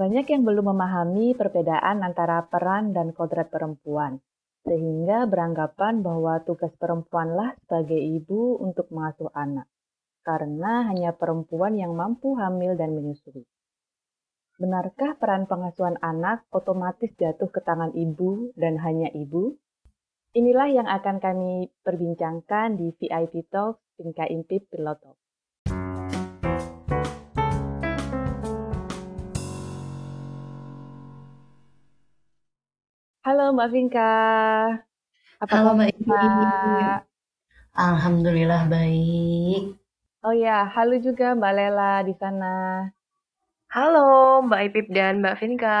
Banyak yang belum memahami perbedaan antara peran dan kodrat perempuan, sehingga beranggapan bahwa tugas perempuanlah sebagai ibu untuk mengasuh anak, karena hanya perempuan yang mampu hamil dan menyusui. Benarkah peran pengasuhan anak otomatis jatuh ke tangan ibu dan hanya ibu? Inilah yang akan kami perbincangkan di VIP Talk Tingkat Impip Piloto. Halo Mbak Vinka. Apa Halo Mbak Mbak? Alhamdulillah baik. Oh ya, halo juga Mbak Lela di sana. Halo Mbak Ipip dan Mbak Vinka.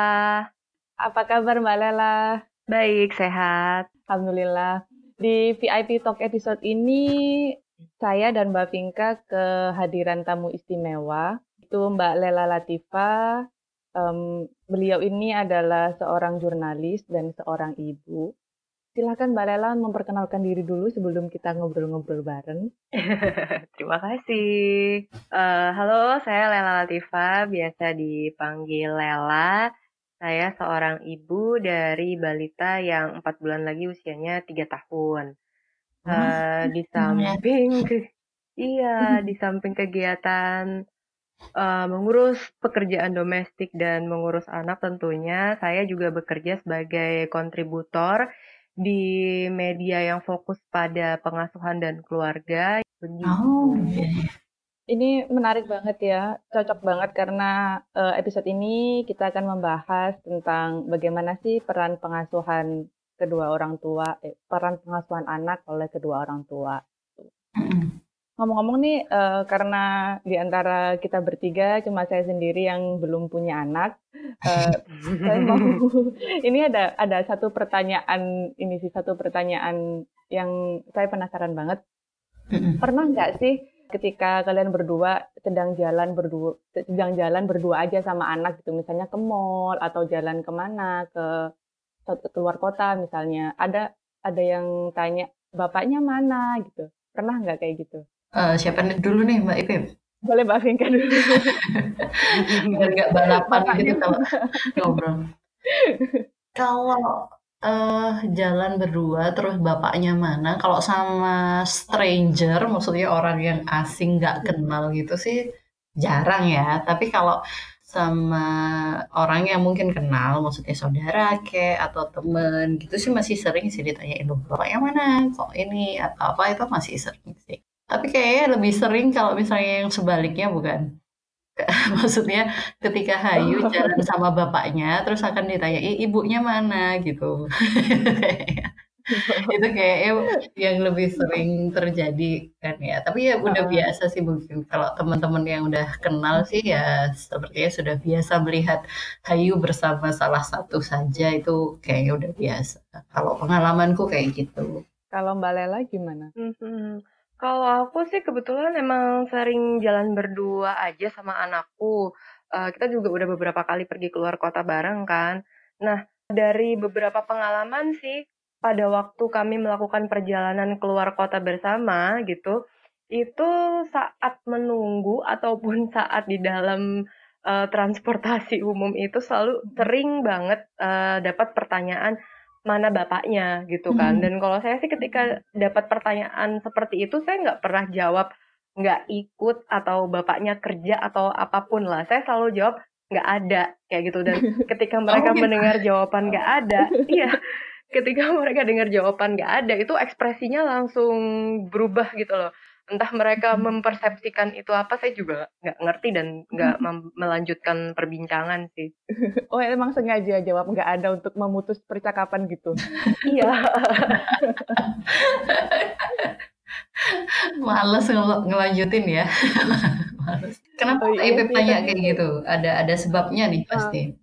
Apa kabar Mbak Lela? Baik, sehat. Alhamdulillah. Di VIP Talk episode ini, saya dan Mbak Vinka kehadiran tamu istimewa. Itu Mbak Lela Latifa, Um, beliau ini adalah seorang jurnalis dan seorang ibu. Silahkan Mbak Lela memperkenalkan diri dulu sebelum kita ngobrol-ngobrol bareng. Terima kasih. Uh, halo, saya Lela Latifa, biasa dipanggil Lela. Saya seorang ibu dari balita yang empat bulan lagi usianya tiga tahun. Uh, di samping, iya, di samping kegiatan uh, mengurus pekerjaan domestik dan mengurus anak tentunya. Saya juga bekerja sebagai kontributor di media yang fokus pada pengasuhan dan keluarga. Oh, ini menarik banget ya, cocok banget karena uh, episode ini kita akan membahas tentang bagaimana sih peran pengasuhan kedua orang tua, eh, peran pengasuhan anak oleh kedua orang tua. Ngomong-ngomong nih, uh, karena di antara kita bertiga cuma saya sendiri yang belum punya anak, uh, saya mau ini ada ada satu pertanyaan ini sih satu pertanyaan yang saya penasaran banget. Pernah nggak sih ketika kalian berdua sedang jalan berdua sedang jalan berdua aja sama anak gitu, misalnya ke mall atau jalan ke mana ke keluar kota misalnya, ada ada yang tanya bapaknya mana gitu, pernah nggak kayak gitu? Uh, siapa dulu nih Mbak Ipim? Boleh Mbak Vinka dulu. Biar nggak balapan gitu kalau ngobrol. Kalau uh, jalan berdua terus bapaknya mana? Kalau sama stranger, maksudnya orang yang asing nggak kenal gitu sih jarang ya. Tapi kalau sama orang yang mungkin kenal, maksudnya saudara ke atau temen gitu sih masih sering sih ditanyain loh bapaknya mana, kok ini atau apa itu masih sering sih. Tapi kayaknya lebih sering kalau misalnya yang sebaliknya bukan? Maksudnya ketika Hayu oh. jalan sama bapaknya, terus akan ditanya, ibunya mana gitu. itu kayaknya yang lebih sering terjadi kan ya. Tapi ya udah biasa sih mungkin kalau teman-teman yang udah kenal sih ya sepertinya sudah biasa melihat Hayu bersama salah satu saja itu kayaknya udah biasa. Kalau pengalamanku kayak gitu. Kalau Mbak Lela gimana? Mm -hmm. Kalau aku sih kebetulan emang sering jalan berdua aja sama anakku. Uh, kita juga udah beberapa kali pergi keluar kota bareng kan. Nah, dari beberapa pengalaman sih, pada waktu kami melakukan perjalanan keluar kota bersama gitu, itu saat menunggu ataupun saat di dalam uh, transportasi umum itu selalu sering banget uh, dapat pertanyaan mana bapaknya gitu kan. Hmm. Dan kalau saya sih ketika dapat pertanyaan seperti itu saya nggak pernah jawab nggak ikut atau bapaknya kerja atau apa pun lah. Saya selalu jawab nggak ada kayak gitu dan ketika mereka oh, gitu. mendengar jawaban nggak ada, iya ketika mereka dengar jawaban nggak ada itu ekspresinya langsung berubah gitu loh entah mereka hmm. mempersepsikan itu apa saya juga nggak ngerti dan nggak hmm. melanjutkan perbincangan sih. Oh emang sengaja jawab nggak ada untuk memutus percakapan gitu? iya. Males ngel ngelanjutin ya. Males. Kenapa oh, iya, Ipip tanya kayak gitu? Ada ada sebabnya nih pasti.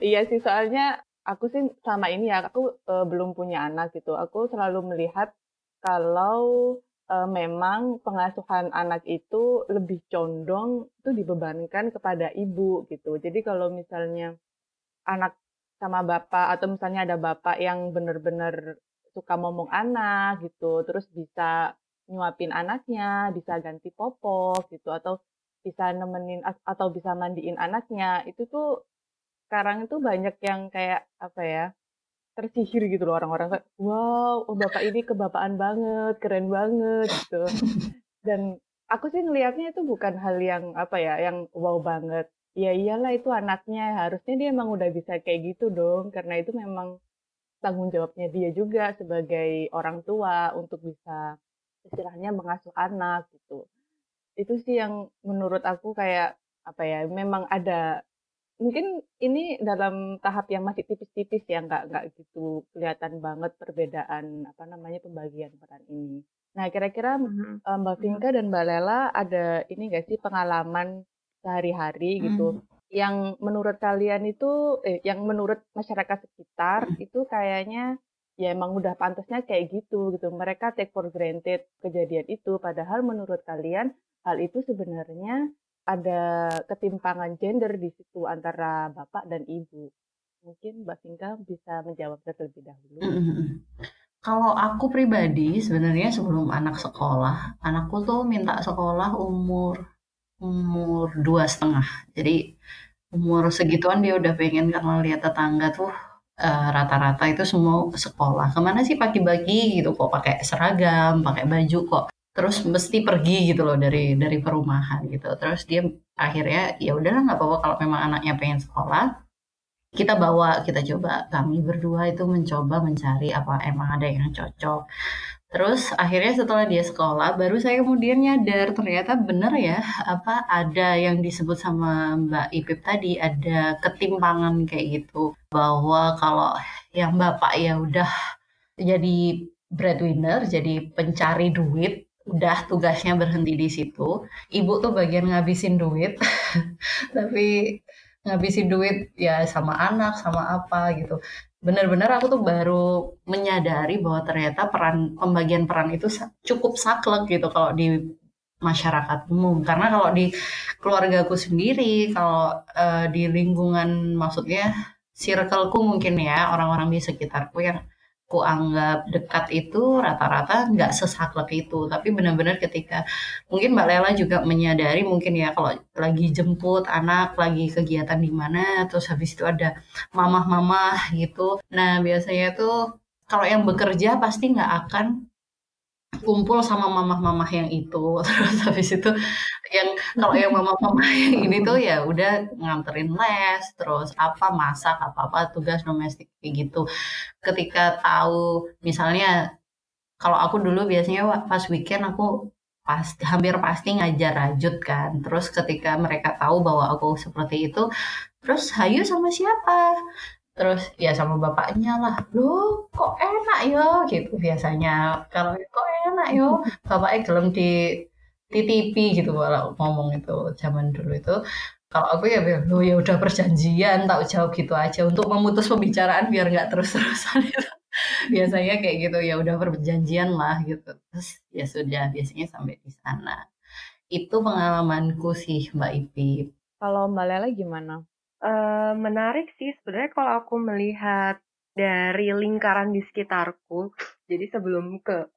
iya sih soalnya aku sih sama ini ya aku uh, belum punya anak gitu. Aku selalu melihat kalau uh, memang pengasuhan anak itu lebih condong itu dibebankan kepada ibu gitu. Jadi kalau misalnya anak sama bapak atau misalnya ada bapak yang benar-benar suka ngomong anak gitu, terus bisa nyuapin anaknya, bisa ganti popok gitu atau bisa nemenin atau bisa mandiin anaknya, itu tuh sekarang itu banyak yang kayak apa ya, tersihir gitu loh orang-orang kayak, "Wow, oh bapak ini kebapaan banget, keren banget," gitu. Dan aku sih ngelihatnya itu bukan hal yang apa ya, yang wow banget. Ya iyalah itu anaknya, harusnya dia emang udah bisa kayak gitu dong, karena itu memang tanggung jawabnya dia juga sebagai orang tua untuk bisa istilahnya mengasuh anak gitu. Itu sih yang menurut aku kayak apa ya, memang ada mungkin ini dalam tahap yang masih tipis-tipis ya, nggak nggak gitu kelihatan banget perbedaan apa namanya pembagian peran ini. Nah, kira-kira Mhm, eh, Mbak mhm. Vinka dan Mbak Lela ada ini nggak sih pengalaman sehari-hari gitu Mhm. yang menurut kalian itu eh, yang menurut masyarakat sekitar itu kayaknya ya emang udah pantasnya kayak gitu gitu. Mereka take for granted kejadian itu padahal menurut kalian hal itu sebenarnya ada ketimpangan gender di situ antara bapak dan ibu. Mungkin Mbak Vinka bisa menjawab terlebih dahulu. Kalau aku pribadi sebenarnya sebelum anak sekolah, anakku tuh minta sekolah umur umur dua setengah. Jadi umur segituan dia udah pengen karena lihat tetangga tuh eh, rata-rata itu semua sekolah. Ke mana sih pagi-pagi gitu kok pakai seragam, pakai baju kok. Terus mesti pergi gitu loh dari dari perumahan gitu. Terus dia akhirnya ya udahlah nggak apa-apa kalau memang anaknya pengen sekolah, kita bawa, kita coba. Kami berdua itu mencoba mencari apa emang ada yang cocok. Terus akhirnya setelah dia sekolah, baru saya kemudian nyadar ternyata bener ya, apa ada yang disebut sama Mbak Ipip tadi, ada ketimpangan kayak gitu. Bahwa kalau yang bapak ya udah jadi breadwinner, jadi pencari duit, udah tugasnya berhenti di situ. Ibu tuh bagian ngabisin duit, tapi ngabisin duit ya sama anak, sama apa gitu. Benar-benar aku tuh baru menyadari bahwa ternyata peran pembagian peran itu cukup saklek gitu kalau di masyarakat umum. Karena kalau di keluargaku sendiri, kalau eh, di lingkungan maksudnya circleku mungkin ya orang-orang di sekitarku yang ku anggap dekat itu rata-rata nggak sesaklek itu. Tapi benar-benar ketika mungkin Mbak Lela juga menyadari mungkin ya kalau lagi jemput anak lagi kegiatan di mana terus habis itu ada mamah-mamah gitu. Nah biasanya tuh kalau yang bekerja pasti nggak akan kumpul sama mamah-mamah yang itu. Terus habis itu yang kalau yang mamah-mamah yang ini tuh ya udah nganterin les terus apa masak apa apa tugas domestik kayak gitu. Ketika tahu misalnya kalau aku dulu biasanya pas weekend aku pasti hampir pasti ngajar rajut kan. Terus ketika mereka tahu bahwa aku seperti itu terus Hayu sama siapa? Terus ya sama bapaknya lah, loh kok enak ya? Gitu biasanya. Kalau kok enak yo, bapaknya gelem di titipi gitu kalau ngomong itu zaman dulu itu. Kalau aku ya bilang, loh ya udah perjanjian, tak jawab gitu aja untuk memutus pembicaraan biar nggak terus-terusan itu. Biasanya kayak gitu ya udah perjanjian lah gitu. Terus ya sudah biasanya sampai di sana. Itu pengalamanku sih Mbak Ipi. Kalau Mbak Lela gimana? Eh, menarik sih sebenarnya kalau aku melihat dari lingkaran di sekitarku. Jadi sebelum ke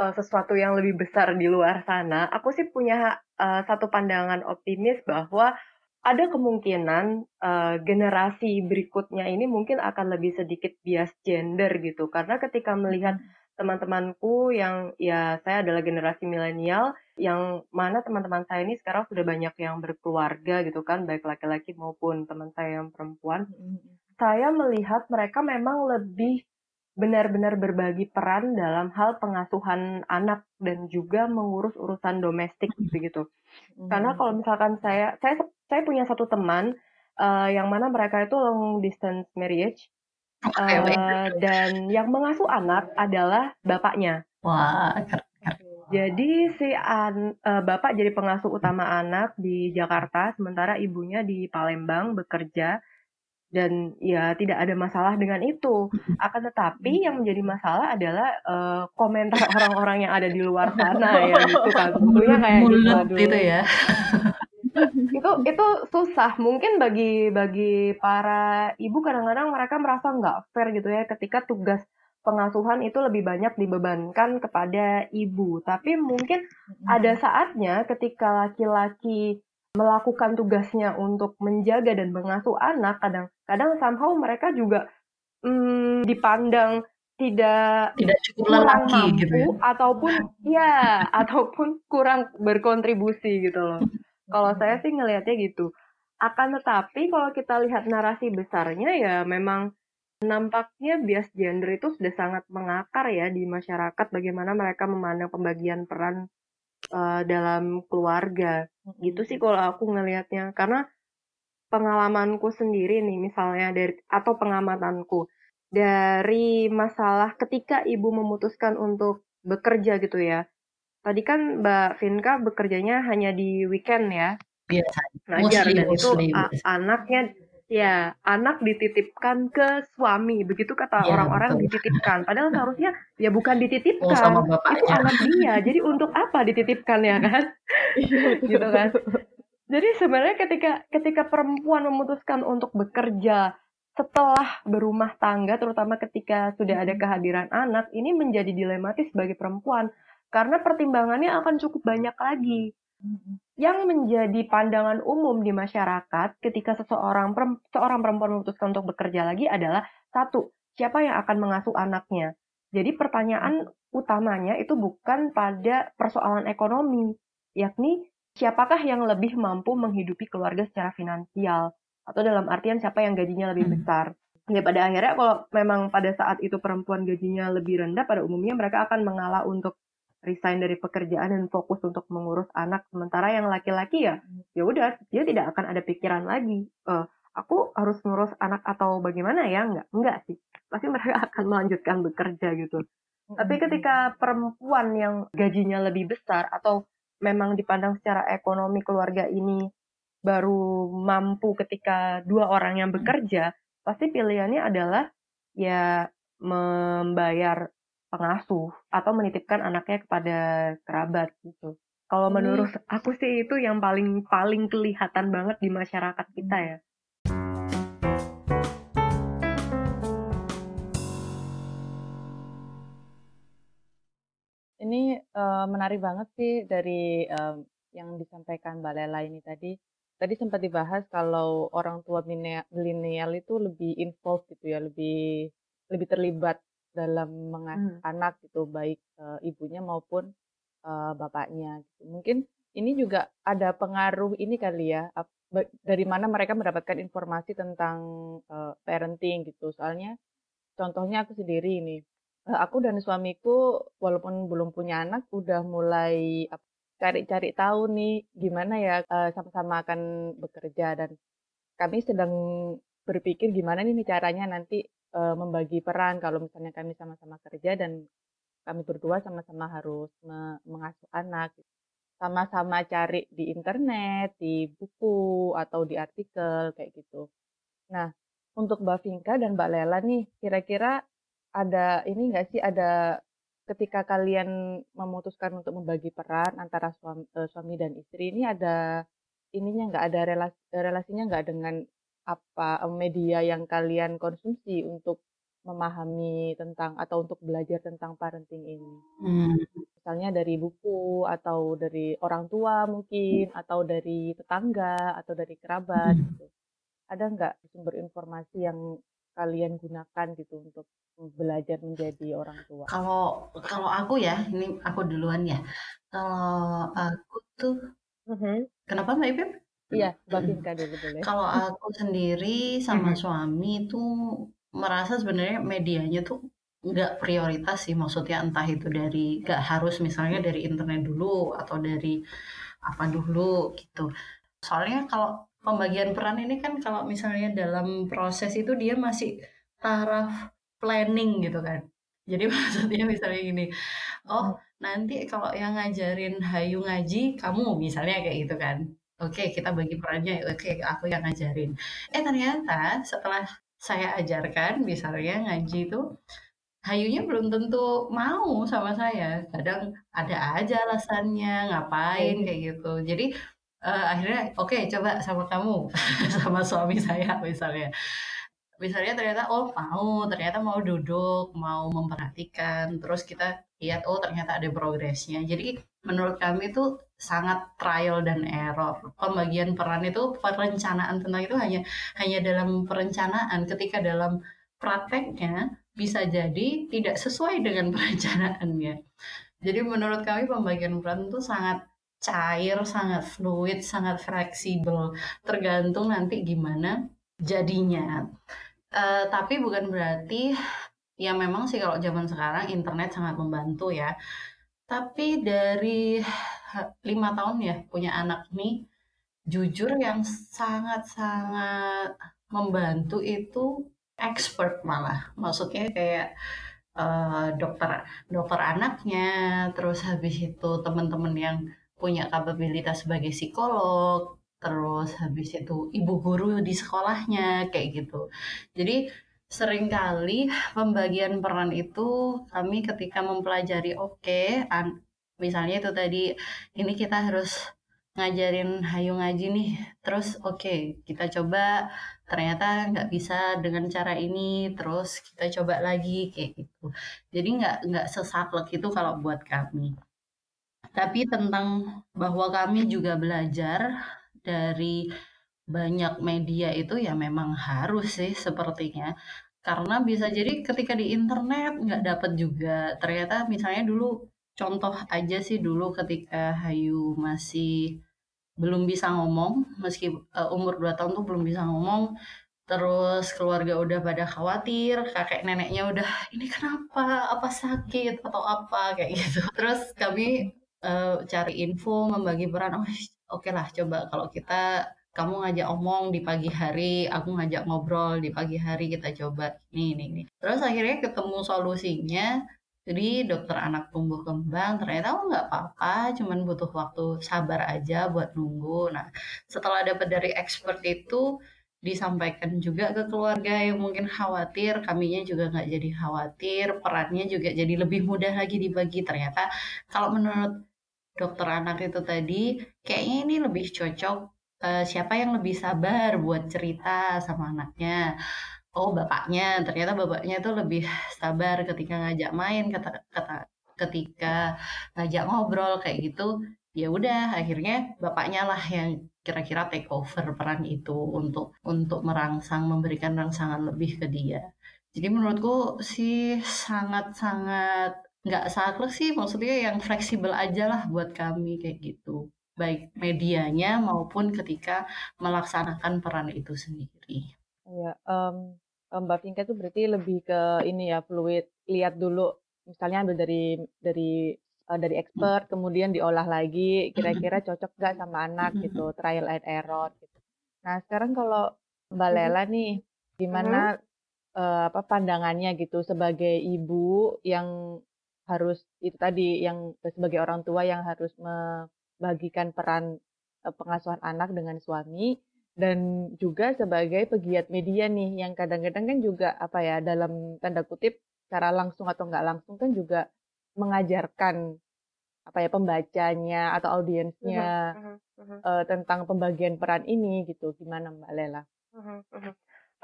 eh, sesuatu yang lebih besar di luar sana, aku sih punya eh, satu pandangan optimis bahwa ada kemungkinan eh, generasi berikutnya ini mungkin akan lebih sedikit bias gender gitu. Karena ketika melihat teman-temanku yang ya saya adalah generasi milenial yang mana teman-teman saya ini sekarang sudah banyak yang berkeluarga gitu kan baik laki-laki maupun teman saya yang perempuan saya melihat mereka memang lebih benar-benar berbagi peran dalam hal pengasuhan anak dan juga mengurus urusan domestik gitu karena kalau misalkan saya saya saya punya satu teman eh, yang mana mereka itu long distance marriage baik. dan yang mengasuh anak adalah bapaknya. Wah, keren. jadi si an, eh, bapak jadi pengasuh utama anak di Jakarta, sementara ibunya di Palembang bekerja dan ya tidak ada masalah dengan itu. Akan tetapi yang menjadi masalah adalah eh, komentar orang-orang yang ada di luar sana ya gitu kan. Tentunya kayak gitu Mulut gitu ya. itu itu susah mungkin bagi bagi para ibu kadang-kadang mereka merasa nggak fair gitu ya ketika tugas pengasuhan itu lebih banyak dibebankan kepada ibu tapi mungkin ada saatnya ketika laki-laki melakukan tugasnya untuk menjaga dan mengasuh anak, kadang-kadang somehow mereka juga hmm, dipandang tidak tidak cukup kurang lelaki mampu gitu ya. ataupun ya ataupun kurang berkontribusi gitu loh. Kalau saya sih ngelihatnya gitu. Akan tetapi kalau kita lihat narasi besarnya ya memang nampaknya bias gender itu sudah sangat mengakar ya di masyarakat bagaimana mereka memandang pembagian peran uh, dalam keluarga. Gitu sih kalau aku ngelihatnya karena pengalamanku sendiri nih misalnya dari atau pengamatanku dari masalah ketika ibu memutuskan untuk bekerja gitu ya. Tadi kan Mbak Vinka bekerjanya hanya di weekend ya. Biasa. Ngajar dan itu anaknya ya anak dititipkan ke suami. Begitu kata ya, orang-orang dititipkan. Padahal seharusnya ya bukan dititipkan oh, sama itu anak dia. Jadi untuk apa dititipkan ya kan? iya, gitu kan. Jadi sebenarnya ketika ketika perempuan memutuskan untuk bekerja setelah berumah tangga, terutama ketika sudah ada kehadiran anak, ini menjadi dilematis bagi perempuan. Karena pertimbangannya akan cukup banyak lagi. Yang menjadi pandangan umum di masyarakat ketika seseorang seorang perempuan memutuskan untuk bekerja lagi adalah satu, siapa yang akan mengasuh anaknya. Jadi pertanyaan utamanya itu bukan pada persoalan ekonomi, yakni siapakah yang lebih mampu menghidupi keluarga secara finansial atau dalam artian siapa yang gajinya lebih hmm. besar. Ya pada akhirnya kalau memang pada saat itu perempuan gajinya lebih rendah, pada umumnya mereka akan mengalah untuk resign dari pekerjaan dan fokus untuk mengurus anak. Sementara yang laki-laki ya, ya udah dia tidak akan ada pikiran lagi. Uh, aku harus ngurus anak atau bagaimana ya? Enggak, enggak sih. Pasti mereka akan melanjutkan bekerja gitu. Tapi ketika perempuan yang gajinya lebih besar atau memang dipandang secara ekonomi keluarga ini baru mampu ketika dua orang yang bekerja, pasti pilihannya adalah ya membayar pengasuh atau menitipkan anaknya kepada kerabat gitu. Kalau hmm. menurut aku sih itu yang paling paling kelihatan banget di masyarakat kita ya. Ini uh, menarik banget sih dari uh, yang disampaikan Mbak Lela ini tadi tadi sempat dibahas kalau orang tua milenial itu lebih involved gitu ya, lebih lebih terlibat dalam mengasuh hmm. anak gitu, baik uh, ibunya maupun uh, bapaknya gitu. Mungkin ini juga ada pengaruh ini kali ya, dari mana mereka mendapatkan informasi tentang uh, parenting gitu. Soalnya contohnya aku sendiri ini, uh, aku dan suamiku walaupun belum punya anak udah mulai cari-cari tahu nih gimana ya sama-sama akan bekerja dan kami sedang berpikir gimana nih caranya nanti uh, membagi peran kalau misalnya kami sama-sama kerja dan kami berdua sama-sama harus me mengasuh anak. Sama-sama cari di internet, di buku atau di artikel kayak gitu. Nah, untuk Mbak Vinka dan Mbak Lela nih, kira-kira ada ini nggak sih ada ketika kalian memutuskan untuk membagi peran antara suami, uh, suami dan istri ini ada ininya nggak ada relasi relasinya nggak dengan apa media yang kalian konsumsi untuk memahami tentang atau untuk belajar tentang parenting ini. Hmm. Misalnya dari buku atau dari orang tua mungkin atau dari tetangga atau dari kerabat hmm. gitu. Ada nggak sumber informasi yang kalian gunakan gitu untuk belajar menjadi orang tua? Kalau kalau aku ya, ini aku duluan ya. Kalau aku tuh, mm-hmm. kenapa Mbak Ipip? Iya, Mbak Vinka dulu boleh. Kalau aku sendiri sama suami tuh merasa sebenarnya medianya tuh nggak prioritas sih, maksudnya entah itu dari nggak harus misalnya dari internet dulu atau dari apa dulu gitu. Soalnya kalau pembagian peran ini kan kalau misalnya dalam proses itu dia masih taraf planning gitu kan. Jadi maksudnya misalnya gini, oh nanti kalau yang ngajarin Hayu ngaji, kamu misalnya kayak gitu kan. Oke, kita bagi perannya, oke aku yang ngajarin. Eh ternyata setelah saya ajarkan, misalnya ngaji itu, Hayunya belum tentu mau sama saya. Kadang ada aja alasannya, ngapain kayak gitu. Jadi uh, akhirnya oke okay, coba sama kamu sama suami saya misalnya misalnya ternyata oh mau. Ternyata mau duduk mau memperhatikan. Terus kita lihat oh ternyata ada progresnya. Jadi menurut kami itu sangat trial dan error. Pembagian peran itu perencanaan tentang itu hanya hanya dalam perencanaan. Ketika dalam prakteknya bisa jadi tidak sesuai dengan perencanaannya. Jadi menurut kami pembagian peran itu sangat cair, sangat fluid, sangat fleksibel, tergantung nanti gimana jadinya. Uh, tapi bukan berarti ya memang sih kalau zaman sekarang internet sangat membantu ya. Tapi dari lima tahun ya punya anak nih, jujur yang sangat-sangat membantu itu expert malah. Maksudnya kayak uh, dokter dokter anaknya, terus habis itu teman-teman yang punya kapabilitas sebagai psikolog, terus habis itu ibu guru di sekolahnya kayak gitu. Jadi Seringkali pembagian peran itu kami ketika mempelajari oke, misalnya itu tadi, ini kita harus ngajarin Hayu ngaji nih, terus oke kita coba ternyata nggak bisa dengan cara ini, terus kita coba lagi kayak gitu. Jadi nggak nggak sesaklek itu kalau buat kami. Tapi tentang bahwa kami juga belajar dari banyak media itu ya memang harus sih sepertinya. Karena bisa jadi ketika di internet nggak dapet juga. Ternyata misalnya dulu contoh aja sih dulu ketika Hayu masih belum bisa ngomong, meski uh, umur 2 tahun tuh belum bisa ngomong, terus keluarga udah pada khawatir, kakek neneknya udah ini kenapa, apa sakit atau apa kayak gitu. Terus kami uh, cari info, membagi peran, oh oke okay lah coba kalau kita kamu ngajak omong di pagi hari, aku ngajak ngobrol di pagi hari, kita coba ini, ini, ini. Terus akhirnya ketemu solusinya, jadi dokter anak tumbuh kembang, ternyata oh nggak apa-apa, cuman butuh waktu sabar aja buat nunggu. Nah, setelah dapat dari expert itu, disampaikan juga ke keluarga yang mungkin khawatir, kaminya juga nggak jadi khawatir, perannya juga jadi lebih mudah lagi dibagi. Ternyata kalau menurut dokter anak itu tadi, kayaknya ini lebih cocok uh, siapa yang lebih sabar buat cerita sama anaknya. Oh, bapaknya. Ternyata bapaknya itu lebih sabar ketika ngajak main, kata, kata ketika ngajak ngobrol kayak gitu. Ya udah, akhirnya bapaknya lah yang kira-kira take over peran itu untuk untuk merangsang, memberikan rangsangan lebih ke dia. Jadi menurutku sih sangat-sangat nggak saklek sih, maksudnya yang fleksibel aja lah buat kami kayak gitu baik medianya maupun ketika melaksanakan peran itu sendiri. Iya, um, Mbak Vinka itu berarti lebih ke ini ya fluid, lihat dulu misalnya ambil dari dari uh, dari expert, hmm. kemudian diolah lagi, kira-kira cocok nggak sama anak gitu, trial and error gitu. Nah sekarang kalau Mbak Lela nih, gimana uh, apa pandangannya gitu sebagai ibu yang harus itu tadi yang sebagai orang tua yang harus me, bagikan peran pengasuhan anak dengan suami dan juga sebagai pegiat media nih yang kadang-kadang kan juga apa ya dalam tanda kutip secara langsung atau nggak langsung kan juga mengajarkan apa ya pembacanya atau audiensnya uh -huh, uh -huh. Uh, tentang pembagian peran ini gitu gimana Mbak Lela? Uh -huh, uh -huh.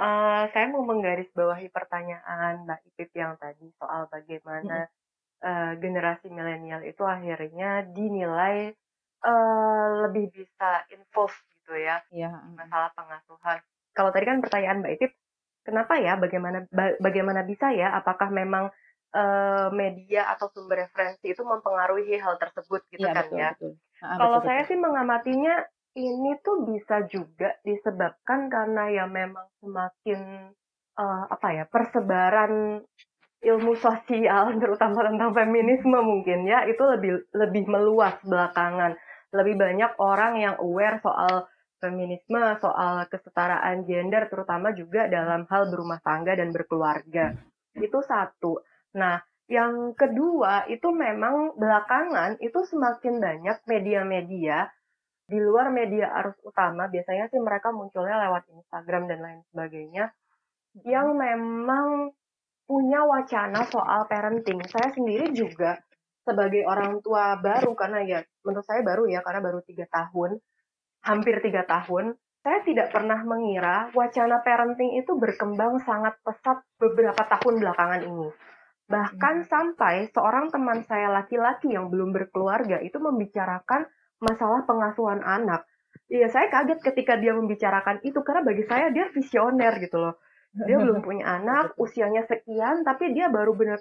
Uh, saya mau menggarisbawahi pertanyaan Mbak Ipip yang tadi soal bagaimana uh, generasi milenial itu akhirnya dinilai uh, lebih bisa involve gitu ya Iya, masalah pengasuhan. Kalau tadi kan pertanyaan Mbak Itip, kenapa ya? Bagaimana ba bagaimana bisa ya? Apakah memang uh, media atau sumber referensi itu mempengaruhi hal tersebut gitu Iya, kan betul ya? betul. Kalau betul saya betul. sih mengamatinya ini tuh bisa juga disebabkan karena ya memang semakin uh, apa ya persebaran ilmu sosial terutama tentang feminisme mungkin ya itu lebih lebih meluas belakangan lebih banyak orang yang aware soal feminisme, soal kesetaraan gender, terutama juga dalam hal berumah tangga dan berkeluarga. Itu satu. Nah, yang kedua itu memang belakangan itu semakin banyak media-media di luar media arus utama, biasanya sih mereka munculnya lewat Instagram dan lain sebagainya, yang memang punya wacana soal parenting. Saya sendiri juga sebagai orang tua baru karena ya menurut saya baru ya karena baru tiga tahun hampir tiga tahun saya tidak pernah mengira wacana parenting itu berkembang sangat pesat beberapa tahun belakangan ini Bahkan sampai seorang teman saya laki-laki yang belum berkeluarga itu membicarakan masalah pengasuhan anak. Iya, saya kaget ketika dia membicarakan itu karena bagi saya dia visioner gitu loh. Dia belum punya anak, usianya sekian, tapi dia baru benar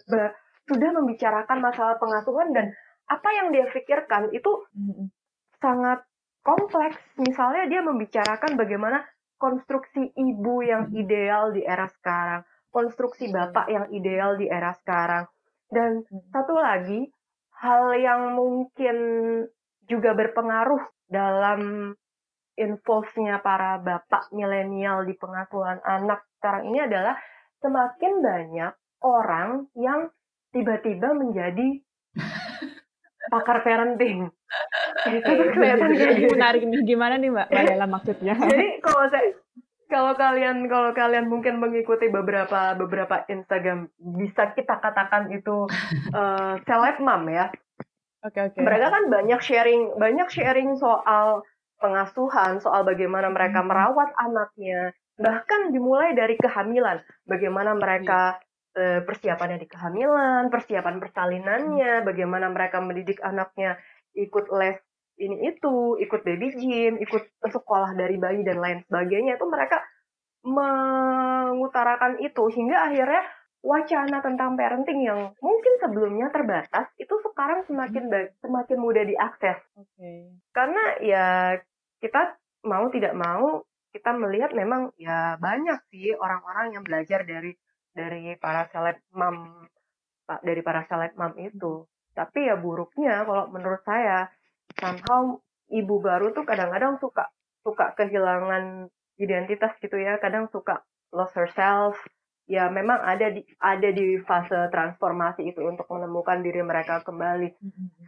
sudah membicarakan masalah pengasuhan dan apa yang dia pikirkan itu sangat kompleks. Misalnya dia membicarakan bagaimana konstruksi ibu yang ideal di era sekarang, konstruksi bapak yang ideal di era sekarang. Dan satu lagi, hal yang mungkin juga berpengaruh dalam involve-nya para bapak milenial di pengasuhan anak sekarang ini adalah semakin banyak orang yang tiba-tiba menjadi pakar parenting. Itu kelihatan jadi menarik nih. Gimana nih Mbak Mbak maksudnya? Jadi kalau saya kalau kalian kalau kalian mungkin mengikuti beberapa beberapa Instagram bisa kita katakan itu uh, seleb mom ya. Oke okay, oke. Okay. Mereka kan banyak sharing banyak sharing soal pengasuhan, soal bagaimana mereka hmm. merawat anaknya, bahkan dimulai dari kehamilan, bagaimana mereka uh, persiapannya di kehamilan, persiapan persalinannya, hmm. bagaimana mereka mendidik anaknya ikut les ini itu, ikut baby gym, ikut sekolah dari bayi dan lain sebagainya itu mereka mengutarakan itu hingga akhirnya wacana tentang parenting yang mungkin sebelumnya terbatas itu sekarang semakin hmm. baik, semakin mudah diakses. Okay. Karena ya kita mau tidak mau kita melihat memang ya banyak sih orang-orang yang belajar dari dari para seleb mam dari para seleb mam itu. Tapi ya buruknya kalau menurut saya somehow ibu baru tuh kadang-kadang suka suka kehilangan identitas gitu ya kadang suka lost herself ya memang ada di ada di fase transformasi itu untuk menemukan diri mereka kembali.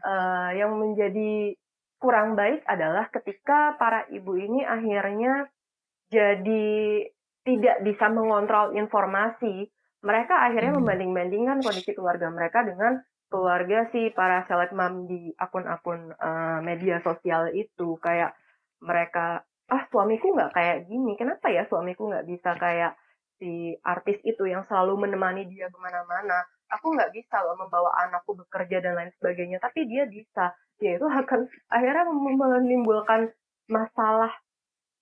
Uh, yang menjadi kurang baik adalah ketika para ibu ini akhirnya jadi tidak bisa mengontrol informasi. Mereka akhirnya membanding-bandingkan kondisi keluarga mereka dengan keluarga sih para seleb mom di akun-akun uh, media sosial itu. Kayak mereka ah suamiku nggak kayak gini. Kenapa ya suamiku nggak bisa kayak si artis itu yang selalu menemani dia ke mana-mana aku nggak bisa loh membawa anakku bekerja dan lain sebagainya tapi dia bisa. Ya itu akan akhirnya menimbulkan masalah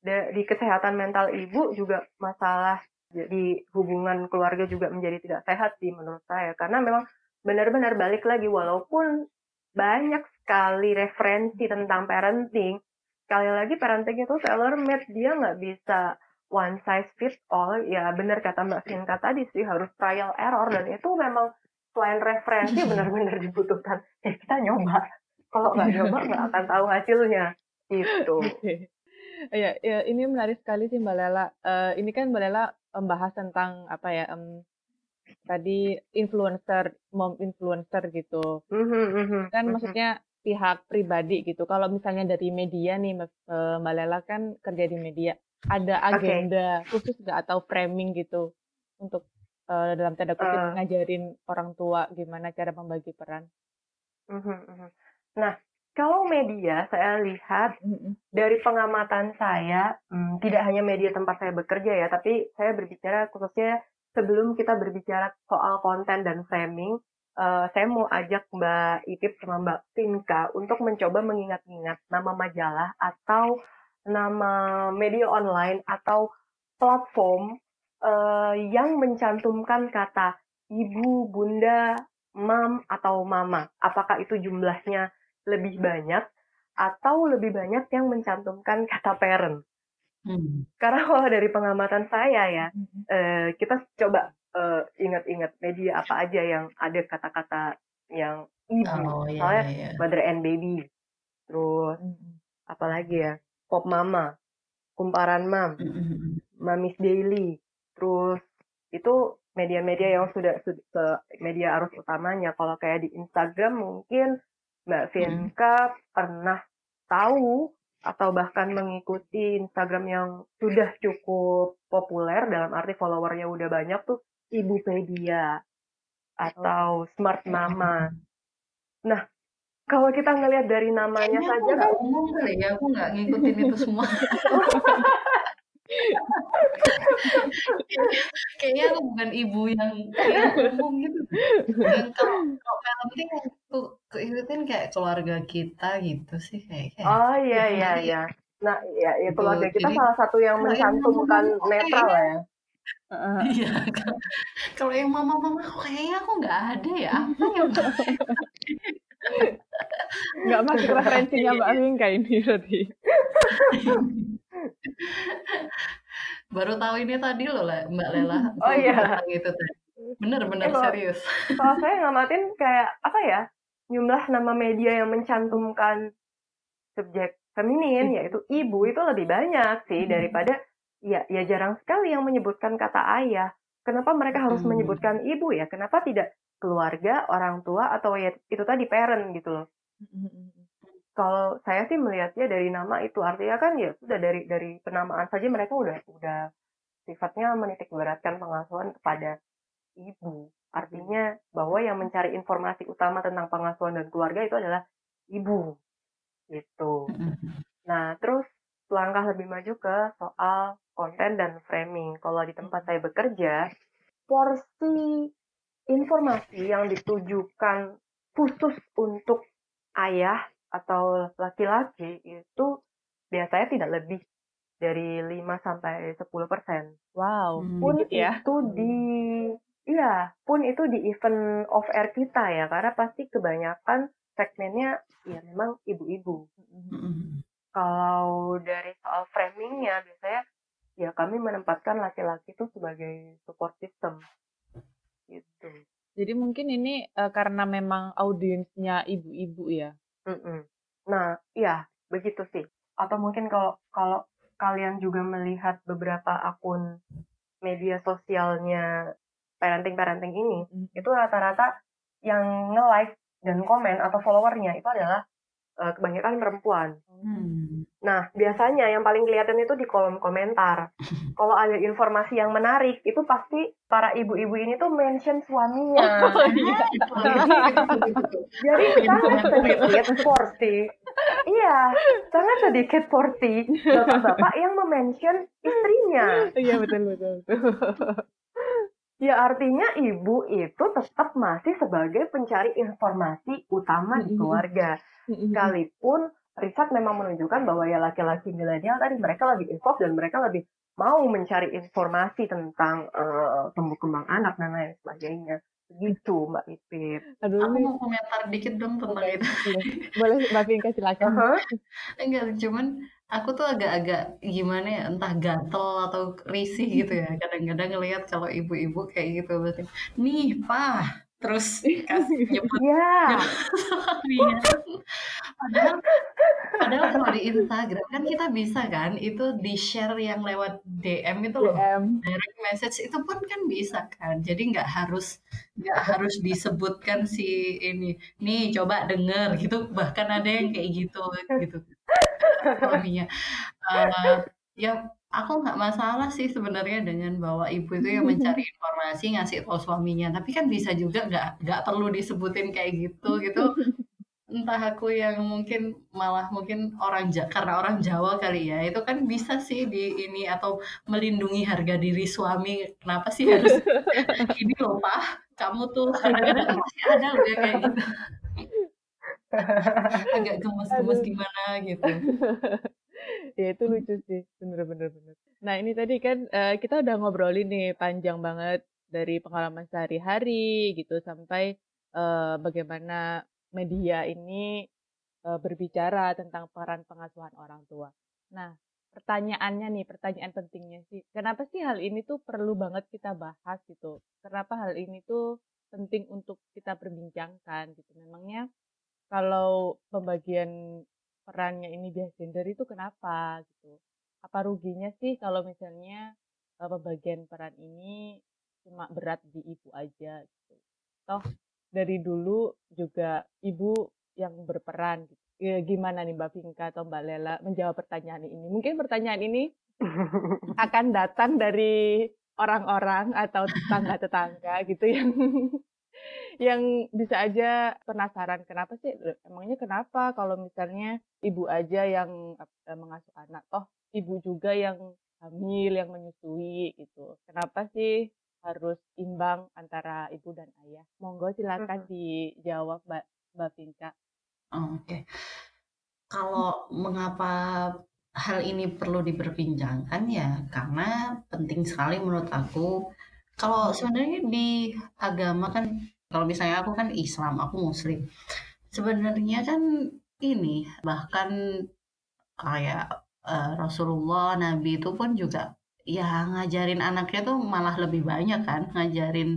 di kesehatan mental ibu juga masalah di hubungan keluarga juga menjadi tidak sehat sih menurut saya. Karena memang benar-benar balik lagi walaupun banyak sekali referensi tentang parenting sekali lagi parenting itu tailor made dia nggak bisa one size fits all ya benar kata Mbak Sinka tadi sih harus trial error. Dan itu memang selain referensi benar-benar dibutuhkan. Ya kita nyoba. Kalau nggak nyoba nggak akan tahu hasilnya. Itu ya, ya ini menarik sekali sih Mbak Lela. Uh, ini kan Mbak Lela membahas tentang apa ya um, tadi influencer, mom influencer gitu. Mm-hmm, mm-hmm, kan mm-hmm. maksudnya pihak pribadi gitu. Kalau misalnya dari media nih, eh, Mbak Lela kan kerja di media, ada agenda okay. khusus nggak atau framing gitu untuk uh, dalam tanda kutip uh, ngajarin orang tua gimana cara membagi peran? Mm-hmm, nah, kalau media saya lihat dari pengamatan saya, hmm, tidak hanya media tempat saya bekerja ya, tapi saya berbicara khususnya sebelum kita berbicara soal konten dan framing, uh, saya mau ajak Mbak Ipip sama Mbak Tinka untuk mencoba mengingat-ingat nama majalah atau nama media online atau platform uh, yang mencantumkan kata ibu, bunda, mam, atau mama. Apakah itu jumlahnya lebih banyak atau lebih banyak yang mencantumkan kata parent? Hmm. Karena kalau dari pengamatan saya ya, hmm. eh, kita coba uh, ingat-ingat media apa aja yang ada kata-kata yang ibu, oh, iya, misalnya iya, iya. mother and baby, terus hmm. apalagi ya, pop mama, kumparan mam, mamis daily, terus itu media-media yang sudah, sudah media arus utamanya. Kalau kayak di Instagram mungkin Mbak Vinka hmm. pernah tahu atau bahkan mengikuti Instagram yang sudah cukup populer dalam arti followernya udah banyak tuh Ibupedia atau Smart Mama. Nah, kalau kita ngelihat dari namanya Kayaknya saja kan umum kali ya, aku nggak ngikutin itu semua. kayaknya aku bukan ibu yang kayak umum gitu. Yang kalau kalau parenting aku keikutin kayak keluarga kita gitu sih kayak. kayak Oh iya iya iya. Nah, ya, ya keluarga kita Jadi salah satu yang kalau yang mencantumkan netral kayaknya ya. Heeh. iya kalau yang mama-mama kok kayaknya aku nggak ada ya apa yang Nggak masuk referensinya Mbak Vinka ini berarti. baru tahu ini tadi loh Mbak Lela Oh iya. itu tadi. Bener-bener Eh, kalau serius. kalau saya ngamatin kayak apa ya? Jumlah nama media yang mencantumkan subjek feminin yaitu ibu itu lebih banyak sih Hmm. daripada ya ya jarang sekali yang menyebutkan kata ayah. Kenapa mereka harus Hmm. menyebutkan ibu ya? Kenapa tidak keluarga, orang tua atau ya itu tadi parent gitu loh. Kalau saya sih melihatnya dari nama itu artinya kan ya sudah dari dari penamaan saja mereka udah udah sifatnya menitik beratkan pengasuhan kepada ibu. Artinya bahwa yang mencari informasi utama tentang pengasuhan dan keluarga itu adalah ibu. Gitu. Nah, terus langkah lebih maju ke soal konten dan framing. Kalau di tempat saya bekerja, porsi informasi yang ditujukan khusus untuk ayah atau laki-laki itu biasanya tidak lebih dari 5 sampai 10 persen. Wow, Hmm. Pun dikit ya. itu di iya, pun itu di event off air kita ya, karena pasti kebanyakan segmennya ya memang ibu-ibu. Mm-mm. Kalau dari soal framingnya biasanya ya kami menempatkan laki-laki itu sebagai support system gitu. Jadi mungkin ini eh, karena memang audiensnya ibu-ibu ya. Mm-mm. Nah, iya, begitu sih. Atau mungkin kalau kalau kalian juga melihat beberapa akun media sosialnya parenting-parenting ini, itu rata-rata yang nge-like dan komen atau followernya itu adalah eh, kebanyakan perempuan. Hmm. Nah, biasanya yang paling kelihatan itu di kolom komentar. Kalau ada informasi yang menarik, itu pasti para ibu-ibu ini tuh mention suaminya. Oh iya. Itu, itu. Jadi sangat sedikit porsi. Iya, sangat sedikit porsi bapak-bapak yang memention istrinya. Iya betul betul. Ya artinya ibu itu tetap masih sebagai pencari informasi utama di keluarga. Sekalipun riset memang menunjukkan bahwa ya laki-laki milenial tadi mereka lebih involved dan mereka lebih mau mencari informasi tentang eh, tumbuh kembang anak dan lain sebagainya. Begitu Mbak Ipip. Aduh, Aku mau komentar dikit dong tentang boleh, itu. boleh, boleh Mbak Vinka silakan. Aha. Enggak, cuman aku tuh agak-agak gimana ya, entah gatel atau risih gitu ya. Kadang-kadang ngelihat kalau ibu-ibu kayak gitu berarti, nih pak, terus kasih nyebut Ya, suaminya. Padahal, padahal kalau di Instagram kan kita bisa kan, itu di share yang lewat DM itu loh. DM. direct message itu pun kan bisa kan jadi nggak harus nggak harus disebutkan si ini nih coba denger gitu bahkan ada yang kayak gitu gitu suaminya Eh, ya aku nggak masalah sih sebenarnya dengan bahwa ibu itu yang mencari informasi ngasih tahu suaminya. Tapi kan bisa juga nggak nggak perlu disebutin kayak gitu gitu. Entah aku yang mungkin malah mungkin orang Ja- karena orang Jawa kali ya. Itu kan bisa sih di ini atau melindungi harga diri suami. Kenapa sih harus ini loh pak? Kamu tuh kadang-kadang kan masih ada loh ya kayak gitu. Agak gemes-gemes gimana gitu Ya itu lucu sih, bener-bener bener. Nah ini tadi kan eh, kita udah ngobrolin nih panjang banget dari pengalaman sehari-hari gitu sampai eh, bagaimana media ini eh, berbicara tentang peran pengasuhan orang tua. Nah pertanyaannya nih, pertanyaan pentingnya sih, kenapa sih hal ini tuh perlu banget kita bahas gitu? Kenapa hal ini tuh penting untuk kita perbincangkan gitu? Memangnya kalau pembagian perannya ini bias gender itu kenapa gitu? Apa ruginya sih kalau misalnya eh, pembagian peran ini cuma berat di ibu aja gitu? Toh dari dulu juga ibu yang berperan gitu. Ya, gimana nih Mbak Vinka atau Mbak Lela menjawab pertanyaan ini? Mungkin pertanyaan ini akan datang dari orang-orang atau tetangga-tetangga gitu yang yang bisa aja penasaran kenapa sih emangnya kenapa kalau misalnya ibu aja yang eh, mengasuh anak toh ibu juga yang hamil, yang menyusui gitu. Kenapa sih harus imbang antara ibu dan ayah? Monggo silakan Mhm. dijawab Mbak Mbak Pinka. Oh, oke. Kalau mengapa hal ini perlu diperbincangkan ya karena penting sekali menurut aku. Kalau sebenarnya di agama kan kalau misalnya aku kan Islam, aku Muslim. Sebenarnya kan ini bahkan kayak uh, Rasulullah, Nabi itu pun juga ya ngajarin anaknya tuh malah lebih banyak kan. Ngajarin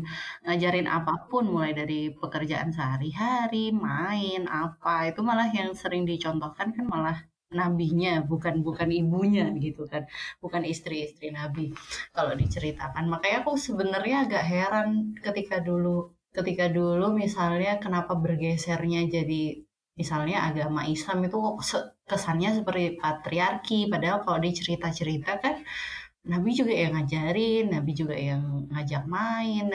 ngajarin apa pun mulai dari pekerjaan sehari-hari main apa itu malah yang sering dicontohkan kan malah nabinya bukan bukan ibunya gitu kan. Bukan istri-istri nabi kalau diceritakan. Makanya aku sebenarnya agak heran ketika dulu ketika dulu misalnya kenapa bergesernya jadi misalnya agama Islam itu kesannya seperti patriarki padahal kalau dicerita-cerita kan Nabi juga yang ngajarin, Nabi juga yang ngajak main,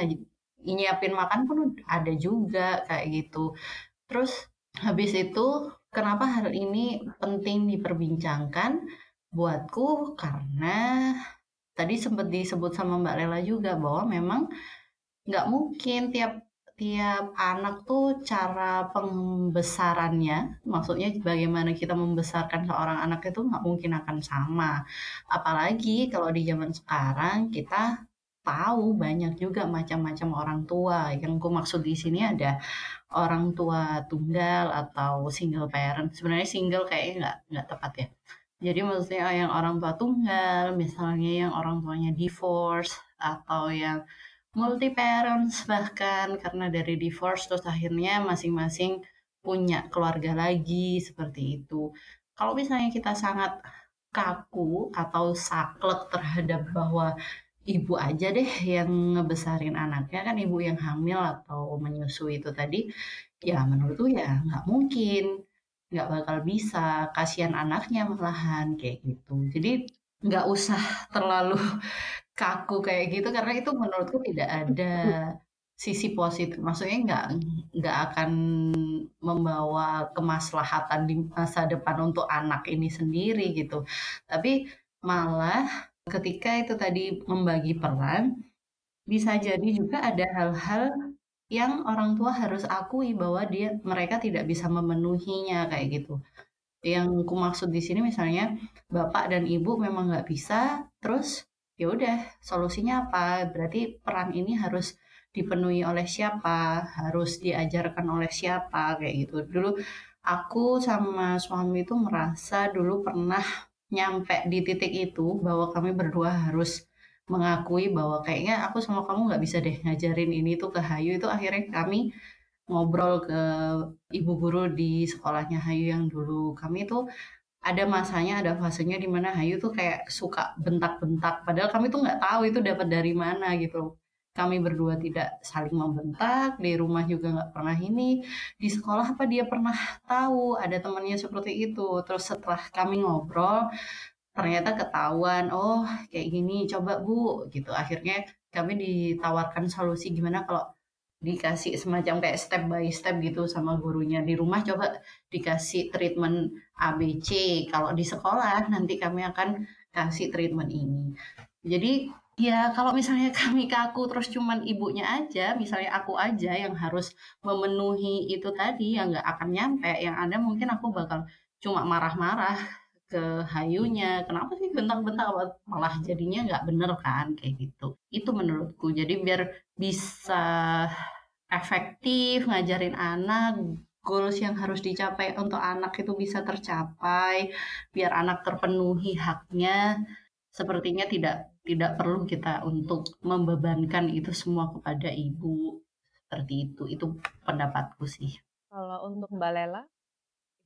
nyiapin makan pun ada juga kayak gitu. Terus habis itu kenapa hal ini penting diperbincangkan buatku karena tadi sempat disebut sama Mbak Lela juga bahwa memang nggak mungkin tiap tiap anak tuh cara pembesarannya, maksudnya bagaimana kita membesarkan seorang anak itu nggak mungkin akan sama. Apalagi kalau di zaman sekarang kita tahu banyak juga macam-macam orang tua. Yang aku maksud di sini ada orang tua tunggal atau single parent. Sebenarnya single kayaknya nggak nggak tepat ya. Jadi maksudnya yang orang tua tunggal, misalnya yang orang tuanya divorce atau yang multi parents bahkan karena dari divorce terus akhirnya masing-masing punya keluarga lagi seperti itu. Kalau misalnya kita sangat kaku atau saklek terhadap bahwa ibu aja deh yang ngebesarin anaknya kan ibu yang hamil atau menyusui itu tadi ya menurutku ya nggak mungkin nggak bakal bisa kasihan anaknya malahan kayak gitu jadi nggak usah terlalu kaku kayak gitu karena itu menurutku tidak ada sisi positif. Maksudnya nggak nggak akan membawa kemaslahatan di masa depan untuk anak ini sendiri gitu. Tapi malah ketika itu tadi membagi peran bisa jadi juga ada hal-hal yang orang tua harus akui bahwa dia mereka tidak bisa memenuhinya kayak gitu. Yang ku maksud di sini misalnya bapak dan ibu memang nggak bisa terus ya udah solusinya apa? Berarti peran ini harus dipenuhi oleh siapa? Harus diajarkan oleh siapa? Kayak gitu. Dulu aku sama suami itu merasa dulu pernah nyampe di titik itu bahwa kami berdua harus mengakui bahwa kayaknya aku sama kamu nggak bisa deh ngajarin ini tuh ke Hayu. Itu akhirnya kami ngobrol ke ibu guru di sekolahnya Hayu yang dulu. Kami tuh ada masanya, ada fasenya di mana Hayu tuh kayak suka bentak-bentak. Padahal kami tuh nggak tahu itu dapat dari mana gitu. Kami berdua tidak saling membentak, di rumah juga nggak pernah ini. Di sekolah apa dia pernah tahu ada temannya seperti itu. Terus setelah kami ngobrol, ternyata ketahuan, oh kayak gini, coba bu, gitu. Akhirnya kami ditawarkan solusi gimana kalau dikasih semacam kayak step by step gitu sama gurunya di rumah coba dikasih treatment ABC kalau di sekolah nanti kami akan kasih treatment ini. Jadi ya kalau misalnya kami kaku terus cuman ibunya aja misalnya aku aja yang harus memenuhi itu tadi yang nggak akan nyampe. Yang ada mungkin aku bakal cuma marah-marah ke hayunya. Kenapa sih bentak-bentak malah jadinya nggak bener kan? Kayak gitu. Itu menurutku. Jadi biar bisa efektif ngajarin anak goals yang harus dicapai untuk anak itu bisa tercapai biar anak terpenuhi haknya sepertinya tidak tidak perlu kita untuk membebankan itu semua kepada ibu seperti itu itu pendapatku sih kalau untuk Mbak Lela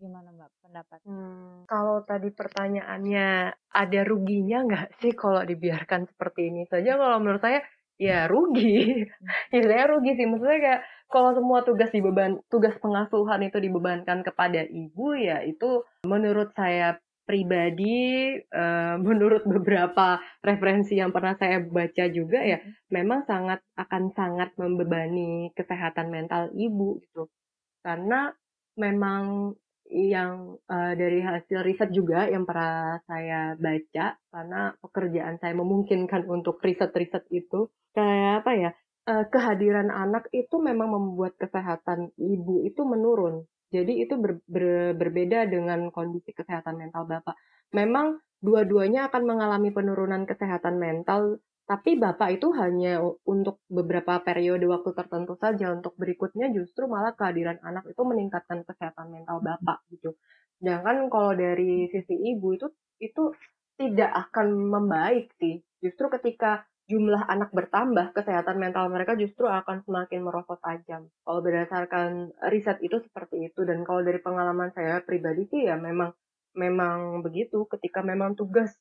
gimana Mbak pendapat? Hmm, kalau tadi pertanyaannya ada ruginya nggak sih kalau dibiarkan seperti ini saja? Kalau menurut saya ya rugi. ya saya rugi sih. Maksudnya kayak kalau semua tugas dibeban tugas pengasuhan itu dibebankan kepada ibu ya itu menurut saya pribadi uh, menurut beberapa referensi yang pernah saya baca juga ya memang sangat akan sangat membebani kesehatan mental ibu gitu. Karena memang yang uh, dari hasil riset juga yang pernah saya baca karena pekerjaan saya memungkinkan untuk riset-riset itu kayak apa ya uh, kehadiran anak itu memang membuat kesehatan ibu itu menurun jadi itu ber, ber, berbeda dengan kondisi kesehatan mental bapak memang dua-duanya akan mengalami penurunan kesehatan mental tapi bapak itu hanya untuk beberapa periode waktu tertentu saja. Untuk berikutnya justru malah kehadiran anak itu meningkatkan kesehatan mental bapak gitu. Sedangkan kalau dari sisi ibu itu itu tidak akan membaik sih. Justru ketika jumlah anak bertambah, kesehatan mental mereka justru akan semakin merosot tajam. Kalau berdasarkan riset itu seperti itu dan kalau dari pengalaman saya pribadi sih ya memang memang begitu ketika memang tugas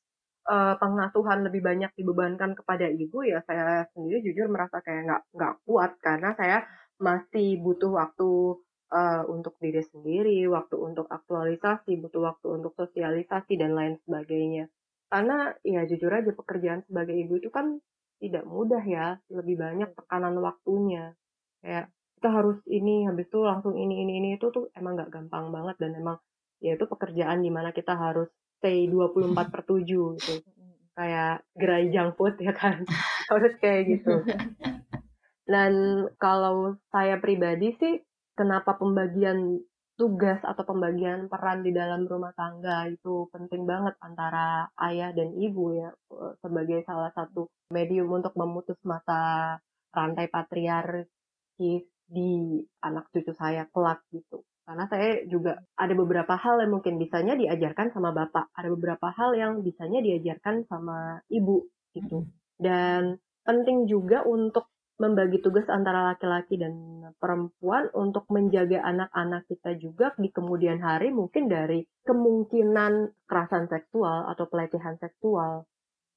uh, pengasuhan lebih banyak dibebankan kepada ibu ya saya sendiri jujur merasa kayak nggak nggak kuat karena saya masih butuh waktu uh, untuk diri sendiri, waktu untuk aktualisasi, butuh waktu untuk sosialisasi dan lain sebagainya. Karena ya jujur aja pekerjaan sebagai ibu itu kan tidak mudah ya, lebih banyak tekanan waktunya. Kayak kita harus ini, habis itu langsung ini, ini, ini, itu tuh emang nggak gampang banget dan emang ya itu pekerjaan di mana kita harus stay 24 per 7 gitu. Kayak gerai junk food ya kan. Harus kayak gitu. Dan kalau saya pribadi sih, kenapa pembagian tugas atau pembagian peran di dalam rumah tangga itu penting banget antara ayah dan ibu ya sebagai salah satu medium untuk memutus mata rantai patriarkis di anak cucu saya kelak gitu. Karena saya juga ada beberapa hal yang mungkin bisanya diajarkan sama bapak, ada beberapa hal yang bisanya diajarkan sama ibu gitu. Dan penting juga untuk membagi tugas antara laki-laki dan perempuan untuk menjaga anak-anak kita juga di kemudian hari mungkin dari kemungkinan kekerasan seksual atau pelecehan seksual.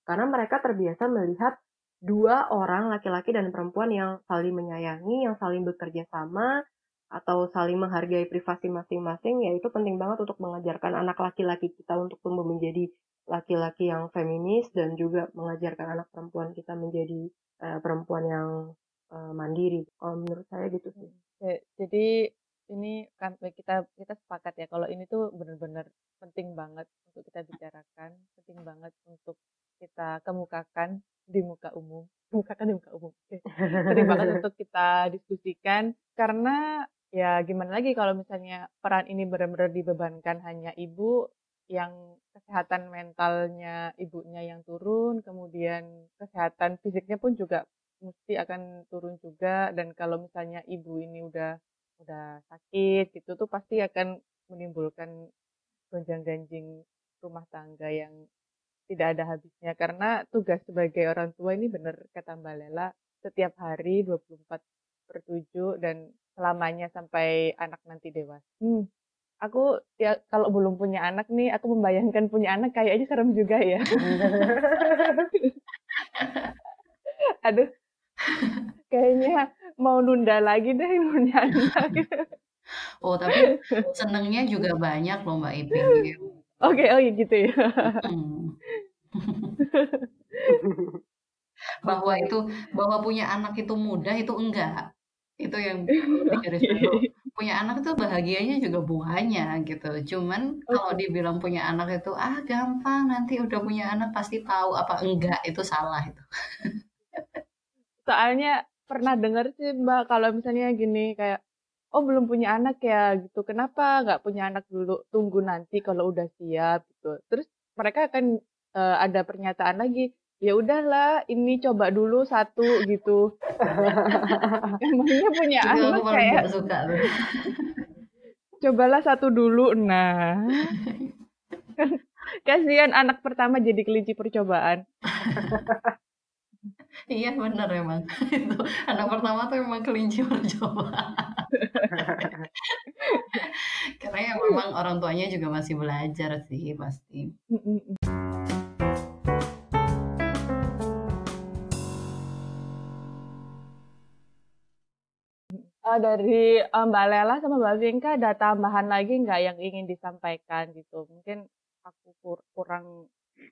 Karena mereka terbiasa melihat dua orang laki-laki dan perempuan yang saling menyayangi, yang saling bekerja sama, atau saling menghargai privasi masing-masing, ya itu penting banget untuk mengajarkan anak laki-laki kita untuk tumbuh menjadi laki-laki yang feminis dan juga mengajarkan anak perempuan kita menjadi uh, perempuan yang uh, mandiri. Kalau menurut saya gitu sih. Jadi ini kan kita kita sepakat ya kalau ini tuh benar-benar penting banget untuk kita bicarakan, penting banget untuk kita kemukakan di muka umum, kemukakan di muka umum. penting banget untuk kita diskusikan karena ya gimana lagi kalau misalnya peran ini benar-benar dibebankan hanya ibu yang kesehatan mentalnya ibunya yang turun, kemudian kesehatan fisiknya pun juga mesti akan turun juga dan kalau misalnya ibu ini udah udah sakit gitu tuh pasti akan menimbulkan gonjang-ganjing rumah tangga yang tidak ada habisnya karena tugas sebagai orang tua ini benar kata Mbak Lela setiap hari 24 per 7 dan selamanya sampai anak nanti dewasa. Hmm. Aku ya kalau belum punya anak nih, aku membayangkan punya anak kayaknya serem juga ya. Aduh, kayaknya mau nunda lagi deh punya anak. Oh, tapi senengnya juga banyak loh Mbak Iping. Oke, oh gitu ya. Hmm. bahwa itu bahwa punya anak itu mudah itu enggak. Itu yang Punya anak itu bahagianya juga buahnya gitu. Cuman kalau dibilang punya anak itu, "Ah, gampang, nanti udah punya anak pasti tahu." Apa enggak, itu salah itu. Soalnya pernah dengar sih, Mbak, kalau misalnya gini kayak, "Oh, belum punya anak ya?" gitu. "Kenapa nggak punya anak dulu? Tunggu nanti kalau udah siap." gitu. Terus mereka akan uh, ada pernyataan lagi, ya udahlah ini coba dulu satu gitu. Emangnya punya anak kayak suka cobalah satu dulu. Nah. Kasihan anak pertama jadi kelinci percobaan. Iya benar emang. Itu anak pertama tuh emang kelinci percobaan. Karena ya memang orang tuanya juga masih belajar sih pasti Uh, dari, uh, Mbak Lela sama Mbak Vinka ada tambahan lagi nggak yang ingin disampaikan gitu? Mungkin aku kur kurang,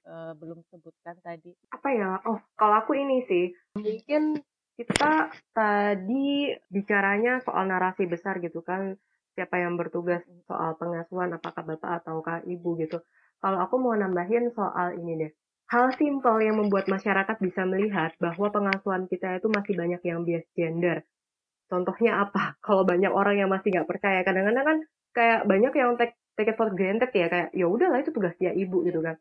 uh, belum sebutkan tadi. Apa ya? Oh, kalau aku ini sih, mungkin kita tadi bicaranya soal narasi besar gitu kan, siapa yang bertugas soal pengasuhan apakah bapak ataukah ibu gitu. Kalau aku mau nambahin soal ini deh. Hal simpel yang membuat masyarakat bisa melihat bahwa pengasuhan kita itu masih banyak yang bias gender. Contohnya apa? Kalau banyak orang yang masih nggak percaya, kadang-kadang kan kayak banyak yang take, take it for granted ya, kayak ya udahlah itu tugasnya ibu gitu kan.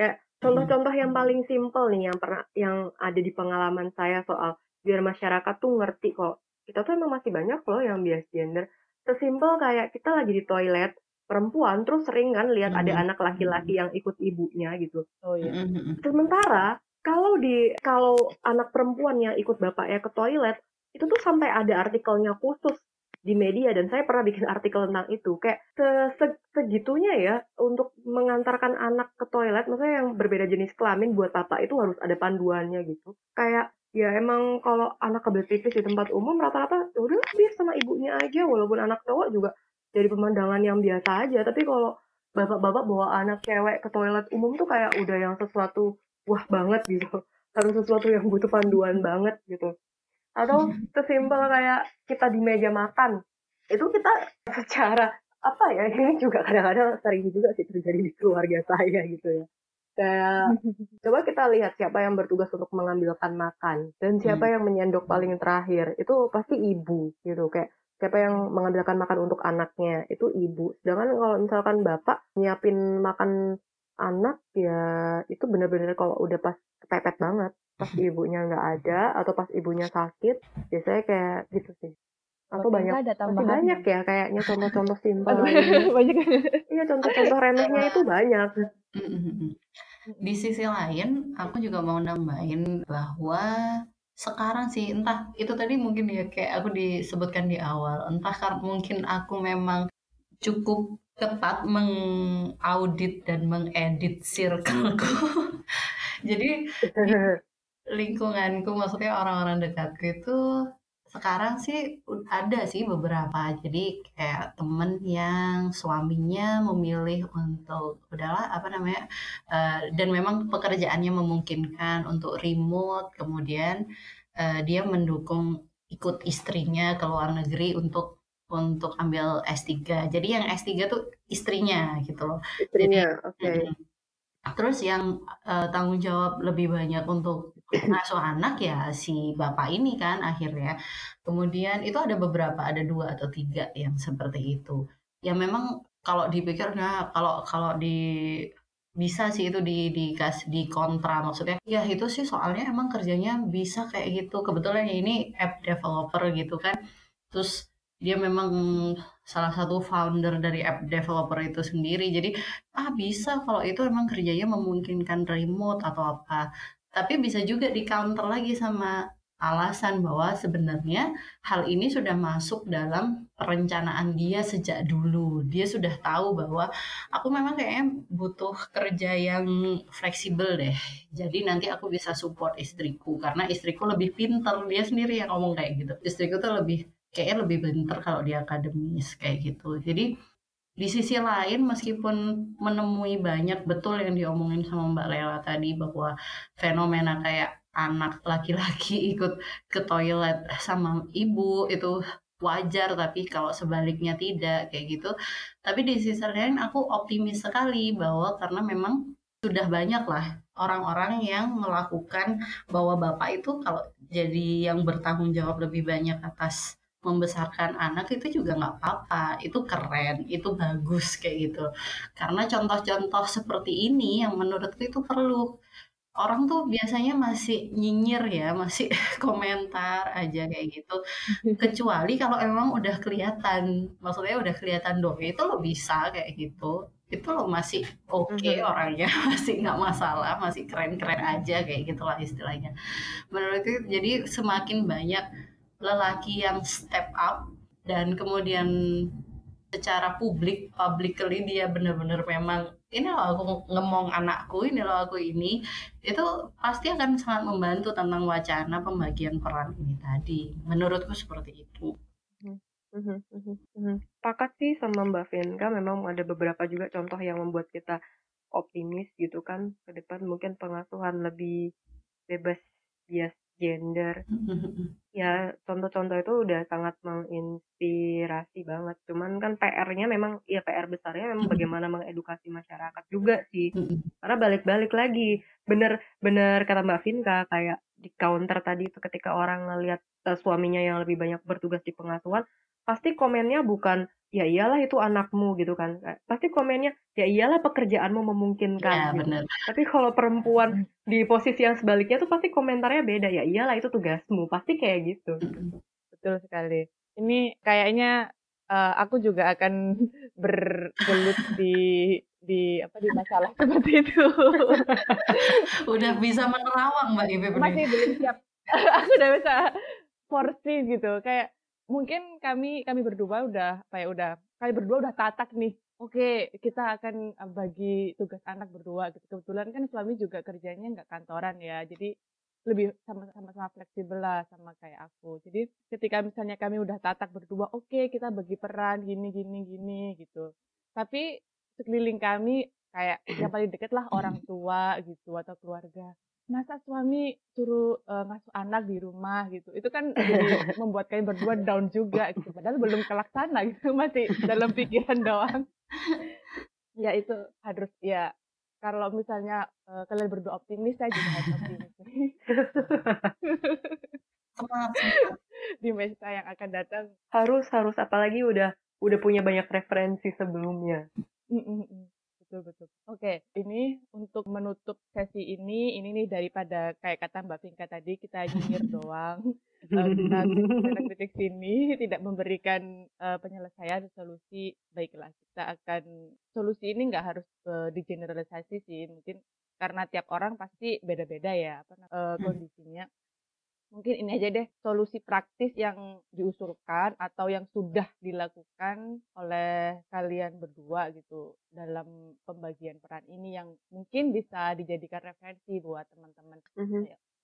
Kayak contoh-contoh yang paling simpel nih yang pernah yang ada di pengalaman saya soal biar masyarakat tuh ngerti kok kita tuh emang masih banyak loh yang bias gender. Sesimpel kayak kita lagi di toilet, perempuan terus sering kan lihat ada Mhm. anak laki-laki yang ikut ibunya gitu. Oh iya. Sementara kalau di kalau anak perempuan yang ikut bapaknya ke toilet itu tuh sampai ada artikelnya khusus di media dan saya pernah bikin artikel tentang itu. Kayak se- se- segitunya ya untuk mengantarkan anak ke toilet maksudnya yang berbeda jenis kelamin buat bapak itu harus ada panduannya gitu. Kayak ya emang kalau anak kebelet pipis di tempat umum rata-rata ya udah biar sama ibunya aja walaupun anak cowok juga jadi pemandangan yang biasa aja. Tapi kalau bapak-bapak bawa anak cewek ke toilet umum tuh kayak udah yang sesuatu wah banget gitu. Harus sesuatu yang butuh panduan banget gitu atau sesimpel kayak kita di meja makan. Itu kita secara apa ya ini juga kadang-kadang sering juga sih terjadi di keluarga saya gitu ya. Kayak coba kita lihat siapa yang bertugas untuk mengambilkan makan. Dan siapa yang menyendok paling terakhir. Itu pasti ibu gitu. Kayak siapa yang mengambilkan makan untuk anaknya. Itu ibu. Sedangkan kalau misalkan bapak nyiapin makan anak ya itu benar-benar kalau udah pas kepepet banget pas ibunya nggak ada atau pas ibunya sakit biasanya kayak gitu sih atau Kalau banyak ada masih banyak nggak? ya kayaknya contoh-contoh simpel banyak. iya contoh-contoh remehnya itu banyak. Di sisi lain, aku juga mau nambahin bahwa sekarang sih entah itu tadi mungkin ya kayak aku disebutkan di awal, entah karena mungkin aku memang cukup ketat mengaudit dan mengedit circleku. Jadi di lingkunganku maksudnya orang-orang dekatku itu sekarang sih ada sih beberapa. Jadi kayak temen yang suaminya memilih untuk udahlah apa namanya eh, dan memang pekerjaannya memungkinkan untuk remote. Kemudian eh, dia mendukung ikut istrinya ke luar negeri untuk untuk ambil S3 jadi yang S3 tuh istrinya gitu loh. Jadi istrinya oke. mm-mm. Terus yang eh, tanggung jawab lebih banyak untuk ngasuh anak ya si bapak ini kan akhirnya. Kemudian itu ada beberapa, ada dua atau tiga yang seperti itu. Ya memang kalau dipikir, nah kalau kalau di bisa sih itu di dikasih di kontra maksudnya ya itu sih soalnya emang kerjanya bisa kayak gitu. Kebetulan ya ini app developer gitu kan. Terus dia memang salah satu founder dari app developer itu sendiri. Jadi ah bisa kalau itu emang kerjanya memungkinkan remote atau apa tapi bisa juga di counter lagi sama alasan bahwa sebenarnya hal ini sudah masuk dalam perencanaan dia sejak dulu. Dia sudah tahu bahwa aku memang kayaknya butuh kerja yang fleksibel deh. Jadi nanti aku bisa support istriku karena istriku lebih pinter. Dia sendiri yang ngomong kayak gitu. Istriku tuh lebih kayaknya lebih pinter kalau di akademis kayak gitu. Jadi di sisi lain meskipun menemui banyak betul yang diomongin sama Mbak Lela tadi bahwa fenomena kayak anak laki-laki ikut ke toilet sama ibu itu wajar tapi kalau sebaliknya tidak kayak gitu. Tapi di sisi lain aku optimis sekali bahwa karena memang sudah banyak lah orang-orang yang melakukan bahwa bapak itu kalau jadi yang bertanggung jawab lebih banyak atas membesarkan anak itu juga nggak apa-apa. Itu keren itu bagus kayak gitu. Karena contoh-contoh seperti ini yang menurutku itu perlu. Orang tuh biasanya masih nyinyir ya masih komentar aja kayak gitu. Kecuali kalau emang udah kelihatan maksudnya udah kelihatan dong itu lo bisa kayak gitu. Itu lo masih oke Mhm. orangnya masih nggak masalah masih keren-keren aja kayak gitulah istilahnya. Menurut itu jadi semakin banyak lelaki yang step up dan kemudian secara publik publicly dia benar-benar memang ini loh aku ngomong anakku ini loh aku ini itu pasti akan sangat membantu tentang wacana pembagian peran ini tadi menurutku seperti itu Mhm, mhm, mhm. Sepakat sih sama Mbak Vinka, memang ada beberapa juga contoh yang membuat kita optimis gitu kan, ke depan mungkin pengasuhan lebih bebas bias gender. Ya, contoh-contoh itu udah sangat menginspirasi banget. Cuman kan besarnya memang ya PR besarnya memang bagaimana mengedukasi masyarakat juga sih. Mhm. Karena balik-balik lagi, bener-bener kata Mbak Vinka kayak di counter tadi itu ketika orang ngelihat uh, suaminya yang lebih banyak bertugas di pengasuhan, pasti komennya bukan ya iyalah itu anakmu gitu kan. Pasti komennya ya iyalah pekerjaanmu memungkinkan Ya, gitu. bener. Tapi kalau perempuan di posisi yang sebaliknya tuh pasti komentarnya beda ya iyalah itu tugasmu pasti kayak gitu. Mhm. Betul sekali. Ini kayaknya uh, aku juga akan bergelut di di apa di masalah seperti itu. Udah bisa menerawang Mbak Ivy Masih belum siap. aku udah bisa porsi gitu. Kayak mungkin kami kami berdua udah ya udah kami berdua udah tatak nih. Oke, kita akan uh, bagi tugas anak berdua gitu. Kebetulan kan suami juga kerjanya nggak kantoran ya. Jadi lebih sama-sama fleksibel lah sama kayak aku. Jadi ketika misalnya kami udah tatak berdua, oke okay, kita bagi peran gini gini gini gitu. Tapi sekeliling kami kayak yang paling deket lah orang tua gitu atau keluarga. Masa suami suruh uh, ngasuh anak di rumah gitu. Itu kan jadi membuat kami berdua down juga gitu. Padahal belum kelaksana gitu, masih dalam pikiran doang. ya itu harus ya kalau misalnya uh, kalian berdua optimis, saya juga harus optimis. Di masa yang akan datang. Harus, harus. Apalagi udah udah punya banyak referensi sebelumnya. Mm -mm -mm. Betul, betul. Oke, ini untuk menutup sesi ini, ini nih daripada kayak kata Mbak Vinka tadi, kita nyinyir doang. Uh, kita kritik sini tidak memberikan uh, penyelesaian solusi baiklah kita akan solusi ini nggak harus uh, digeneralisasi sih mungkin karena tiap orang pasti beda-beda ya apa uh, kondisinya mungkin ini aja deh solusi praktis yang diusulkan atau yang sudah dilakukan oleh kalian berdua gitu dalam pembagian peran ini yang mungkin bisa dijadikan referensi buat teman-teman. Mm -hmm.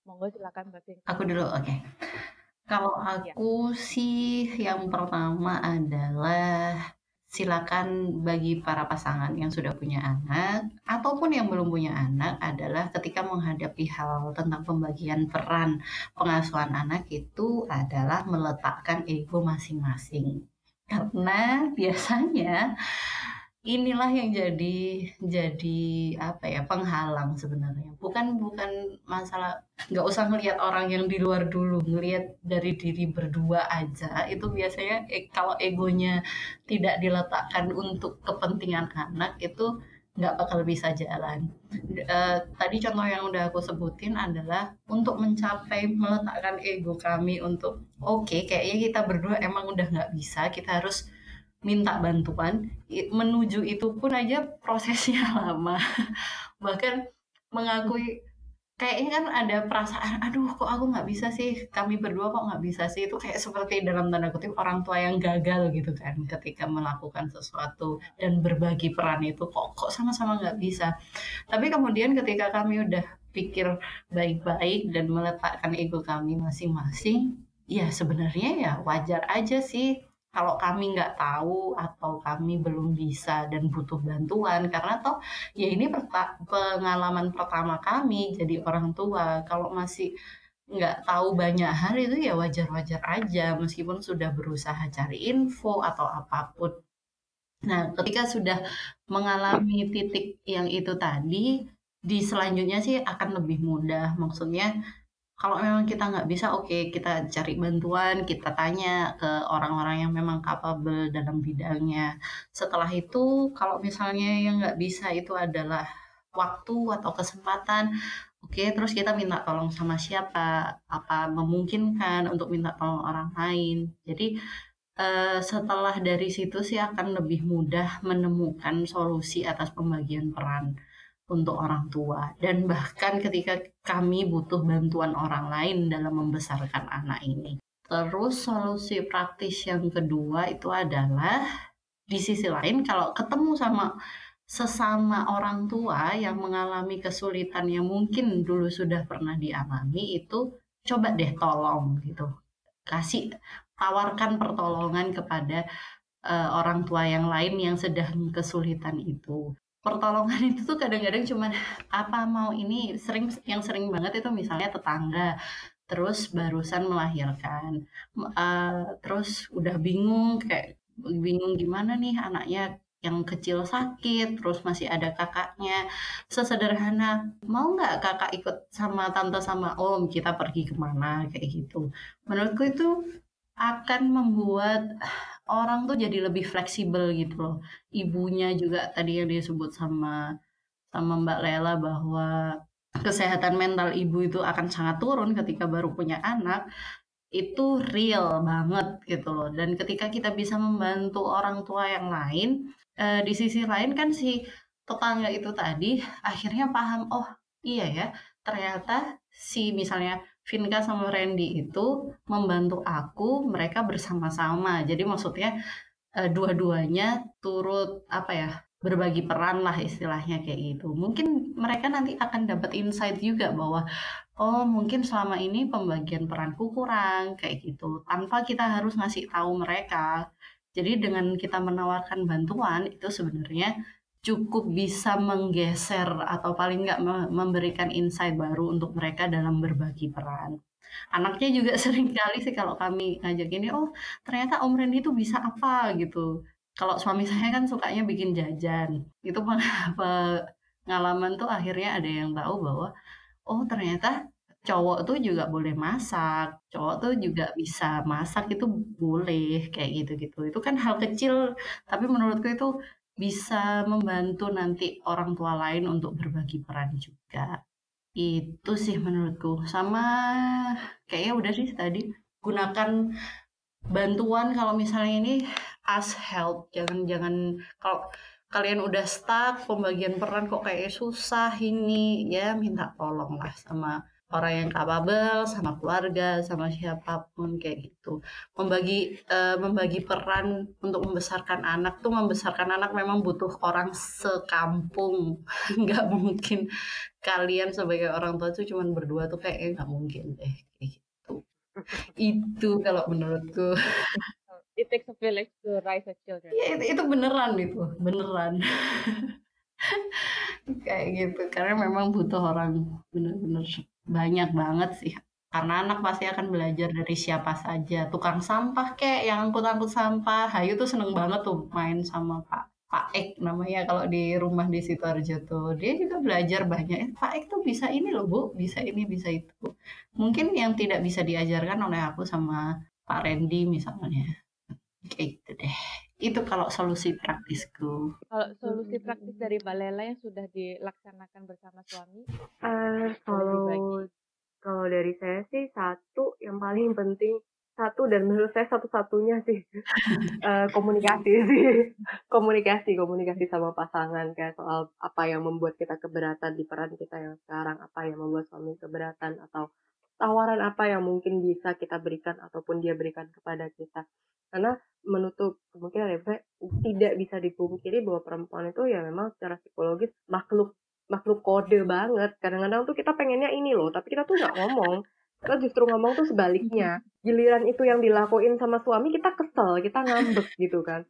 Monggo silakan Mbak. Aku dulu, oke. Okay. Kalau aku ya. sih yang pertama adalah silakan bagi para pasangan yang sudah punya anak ataupun yang belum punya anak adalah ketika menghadapi hal tentang pembagian peran pengasuhan anak itu adalah meletakkan ego masing-masing. Karena biasanya inilah yang jadi jadi apa ya penghalang sebenarnya bukan bukan masalah nggak usah ngelihat orang yang di luar dulu ngelihat dari diri berdua aja itu biasanya eh, kalau egonya tidak diletakkan untuk kepentingan anak itu nggak bakal bisa jalan. Uh, tadi contoh yang udah aku sebutin adalah untuk mencapai meletakkan ego kami untuk oke okay, kayaknya kita berdua emang udah nggak bisa kita harus minta bantuan menuju itu pun aja prosesnya lama. Bahkan mengakui kayaknya kan ada perasaan aduh kok aku nggak bisa sih? Kami berdua kok nggak bisa sih? Itu kayak seperti dalam tanda kutip orang tua yang gagal gitu kan ketika melakukan sesuatu dan berbagi peran itu kok kok sama-sama nggak bisa? Tapi kemudian ketika kami udah pikir baik-baik dan meletakkan ego kami masing-masing ya sebenarnya ya wajar aja sih kalau kami nggak tahu atau kami belum bisa dan butuh bantuan karena toh ya ini pengalaman pertama kami jadi orang tua. Kalau masih nggak tahu banyak hal itu ya wajar-wajar aja meskipun sudah berusaha cari info atau apa pun. Nah ketika sudah mengalami titik yang itu tadi di selanjutnya sih akan lebih mudah. Maksudnya kalau memang kita nggak bisa, oke kita cari bantuan, kita tanya ke orang-orang yang memang capable dalam bidangnya. Setelah itu, kalau misalnya yang nggak bisa itu adalah waktu atau kesempatan, oke okay, terus kita minta tolong sama siapa, apa memungkinkan untuk minta tolong orang lain. Jadi uh, setelah dari situ sih akan lebih mudah menemukan solusi atas pembagian peran untuk orang tua dan bahkan ketika kami butuh bantuan orang lain dalam membesarkan anak ini. Terus solusi praktis yang kedua itu adalah di sisi lain kalau ketemu sama sesama orang tua yang mengalami kesulitan yang mungkin dulu sudah pernah dialami itu coba deh tolong gitu. Kasih tawarkan pertolongan kepada uh, orang tua yang lain yang sedang kesulitan itu pertolongan itu tuh kadang-kadang cuman apa mau ini sering yang sering banget itu misalnya tetangga terus barusan melahirkan uh, terus udah bingung kayak bingung gimana nih anaknya yang kecil sakit, terus masih ada kakaknya. Sesederhana, mau nggak kakak ikut sama tante sama om, kita pergi ke mana, kayak gitu. Menurutku itu akan membuat orang tuh jadi lebih fleksibel gitu loh. Ibunya juga tadi yang disebut sama sama Mbak Lela bahwa kesehatan mental ibu itu akan sangat turun ketika baru punya anak itu real banget gitu loh. Dan ketika kita bisa membantu orang tua yang lain, eh, di sisi lain kan si tetangga itu tadi akhirnya paham, oh iya ya, ternyata si misalnya Vinka sama Randy itu membantu aku, mereka bersama-sama. Jadi maksudnya eh, dua-duanya turut apa ya berbagi peran lah istilahnya kayak gitu. Mungkin mereka nanti akan dapat insight juga bahwa oh mungkin selama ini pembagian peranku kurang kayak gitu. Tanpa kita harus ngasih tahu mereka. Jadi dengan kita menawarkan bantuan itu sebenarnya cukup bisa menggeser atau paling nggak memberikan insight baru untuk mereka dalam berbagi peran. Anaknya juga sering kali sih kalau kami ngajak ini, oh ternyata Om Randy itu bisa apa gitu kalau suami saya kan sukanya bikin jajan. Itu pengalaman tuh akhirnya ada yang tahu bahwa, oh ternyata cowok tuh juga boleh masak, cowok tuh juga bisa masak itu boleh, kayak gitu-gitu. Itu kan hal kecil, tapi menurutku itu bisa membantu nanti orang tua lain untuk berbagi peran juga. Itu sih menurutku. Sama kayaknya udah sih tadi, gunakan bantuan kalau misalnya ini ask help jangan jangan kalau kalian udah stuck pembagian peran kok kayak susah ini ya minta tolong lah sama orang yang capable sama keluarga sama siapa pun kayak gitu membagi uh, membagi peran untuk membesarkan anak tuh membesarkan anak memang butuh orang sekampung nggak mungkin kalian sebagai orang tua tuh cuman berdua tuh kayak nggak mungkin deh kayak gitu itu kalau menurutku it takes a village to raise a children. Iya itu, itu beneran itu, beneran. Kayak gitu, karena memang butuh orang bener-bener banyak banget sih. Karena anak pasti akan belajar dari siapa saja. Tukang sampah kek, yang angkut-angkut sampah. Hayu tuh seneng banget tuh main sama Pak Pak Ek namanya kalau di rumah di Sidoarjo tuh. Dia juga belajar banyak. Eh, Pak Ek tuh bisa ini loh Bu, bisa ini, bisa itu. Mungkin yang tidak bisa diajarkan oleh aku sama Pak Randy misalnya. Kayak gitu deh. Itu kalau solusi praktisku. Kalau solusi praktis dari Mbak Lela yang sudah dilaksanakan bersama suami? Uh, kalau kalau dari saya sih satu yang paling penting satu dan menurut saya satu-satunya sih uh, komunikasi sih komunikasi komunikasi sama pasangan kayak soal apa yang membuat kita keberatan di peran kita yang sekarang apa yang membuat suami keberatan atau tawaran apa yang mungkin bisa kita berikan ataupun dia berikan kepada kita. Karena menutup kemungkinan ya tidak bisa dipungkiri bahwa perempuan itu ya memang secara psikologis makhluk makhluk kode banget. Kadang-kadang tuh kita pengennya ini loh tapi kita tuh nggak ngomong. Kita justru ngomong tuh sebaliknya. Giliran itu yang dilakuin sama suami kita kesel kita ngambek gitu kan.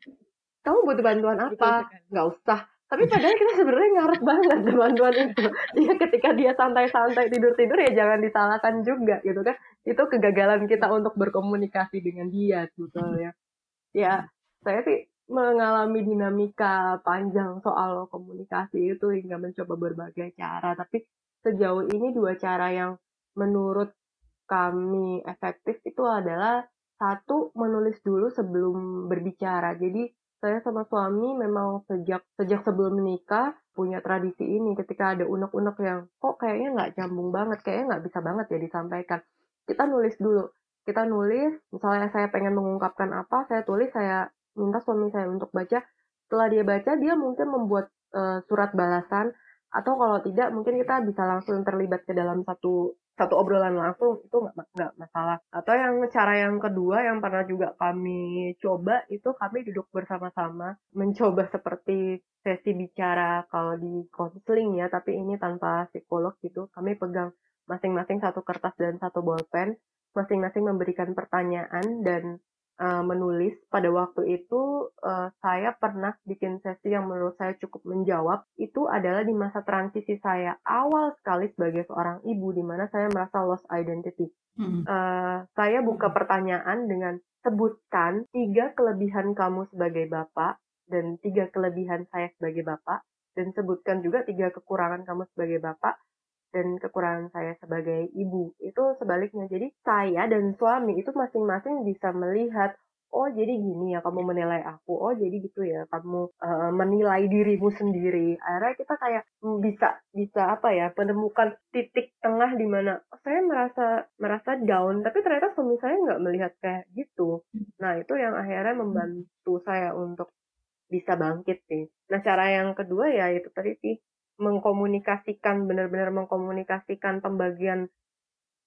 Kamu butuh bantuan apa? Nggak usah tapi padahal kita sebenarnya ngarep banget bantuan itu. Ya ketika dia santai-santai tidur-tidur ya jangan disalahkan juga gitu kan. Itu kegagalan kita untuk berkomunikasi dengan dia sebetulnya. Ya saya sih mengalami dinamika panjang soal komunikasi itu hingga mencoba berbagai cara. Tapi sejauh ini dua cara yang menurut kami efektif itu adalah satu menulis dulu sebelum berbicara. Jadi saya sama suami memang sejak sejak sebelum menikah punya tradisi ini ketika ada unek-unek yang kok kayaknya nggak jambung banget kayaknya nggak bisa banget ya disampaikan. Kita nulis dulu. Kita nulis misalnya saya pengen mengungkapkan apa saya tulis saya minta suami saya untuk baca. Setelah dia baca dia mungkin membuat uh, surat balasan atau kalau tidak mungkin kita bisa langsung terlibat ke dalam satu satu obrolan langsung itu nggak nggak masalah. Atau yang cara yang kedua yang pernah juga kami coba itu kami duduk bersama-sama mencoba seperti sesi bicara kalau di konseling ya tapi ini tanpa psikolog gitu. Kami pegang masing-masing satu kertas dan satu bolpen masing-masing memberikan pertanyaan dan uh, menulis pada waktu itu uh, saya pernah bikin sesi yang menurut saya cukup menjawab itu adalah di masa transisi saya awal sekali sebagai seorang ibu di mana saya merasa lost identity. Hmm. Uh, saya buka pertanyaan dengan sebutkan tiga kelebihan kamu sebagai bapak dan tiga kelebihan saya sebagai bapak dan sebutkan juga tiga kekurangan kamu sebagai bapak dan kekurangan saya sebagai ibu itu sebaliknya. Jadi saya dan suami itu masing-masing bisa melihat oh jadi gini ya kamu menilai aku. Oh jadi gitu ya kamu uh, menilai dirimu sendiri. Akhirnya kita kayak hmm, bisa bisa apa ya menemukan titik tengah di mana oh, saya merasa merasa down. Tapi ternyata suami saya nggak melihat kayak gitu. Nah itu yang akhirnya membantu saya untuk bisa bangkit sih. Nah cara yang kedua ya itu tadi sih mengkomunikasikan benar-benar mengkomunikasikan pembagian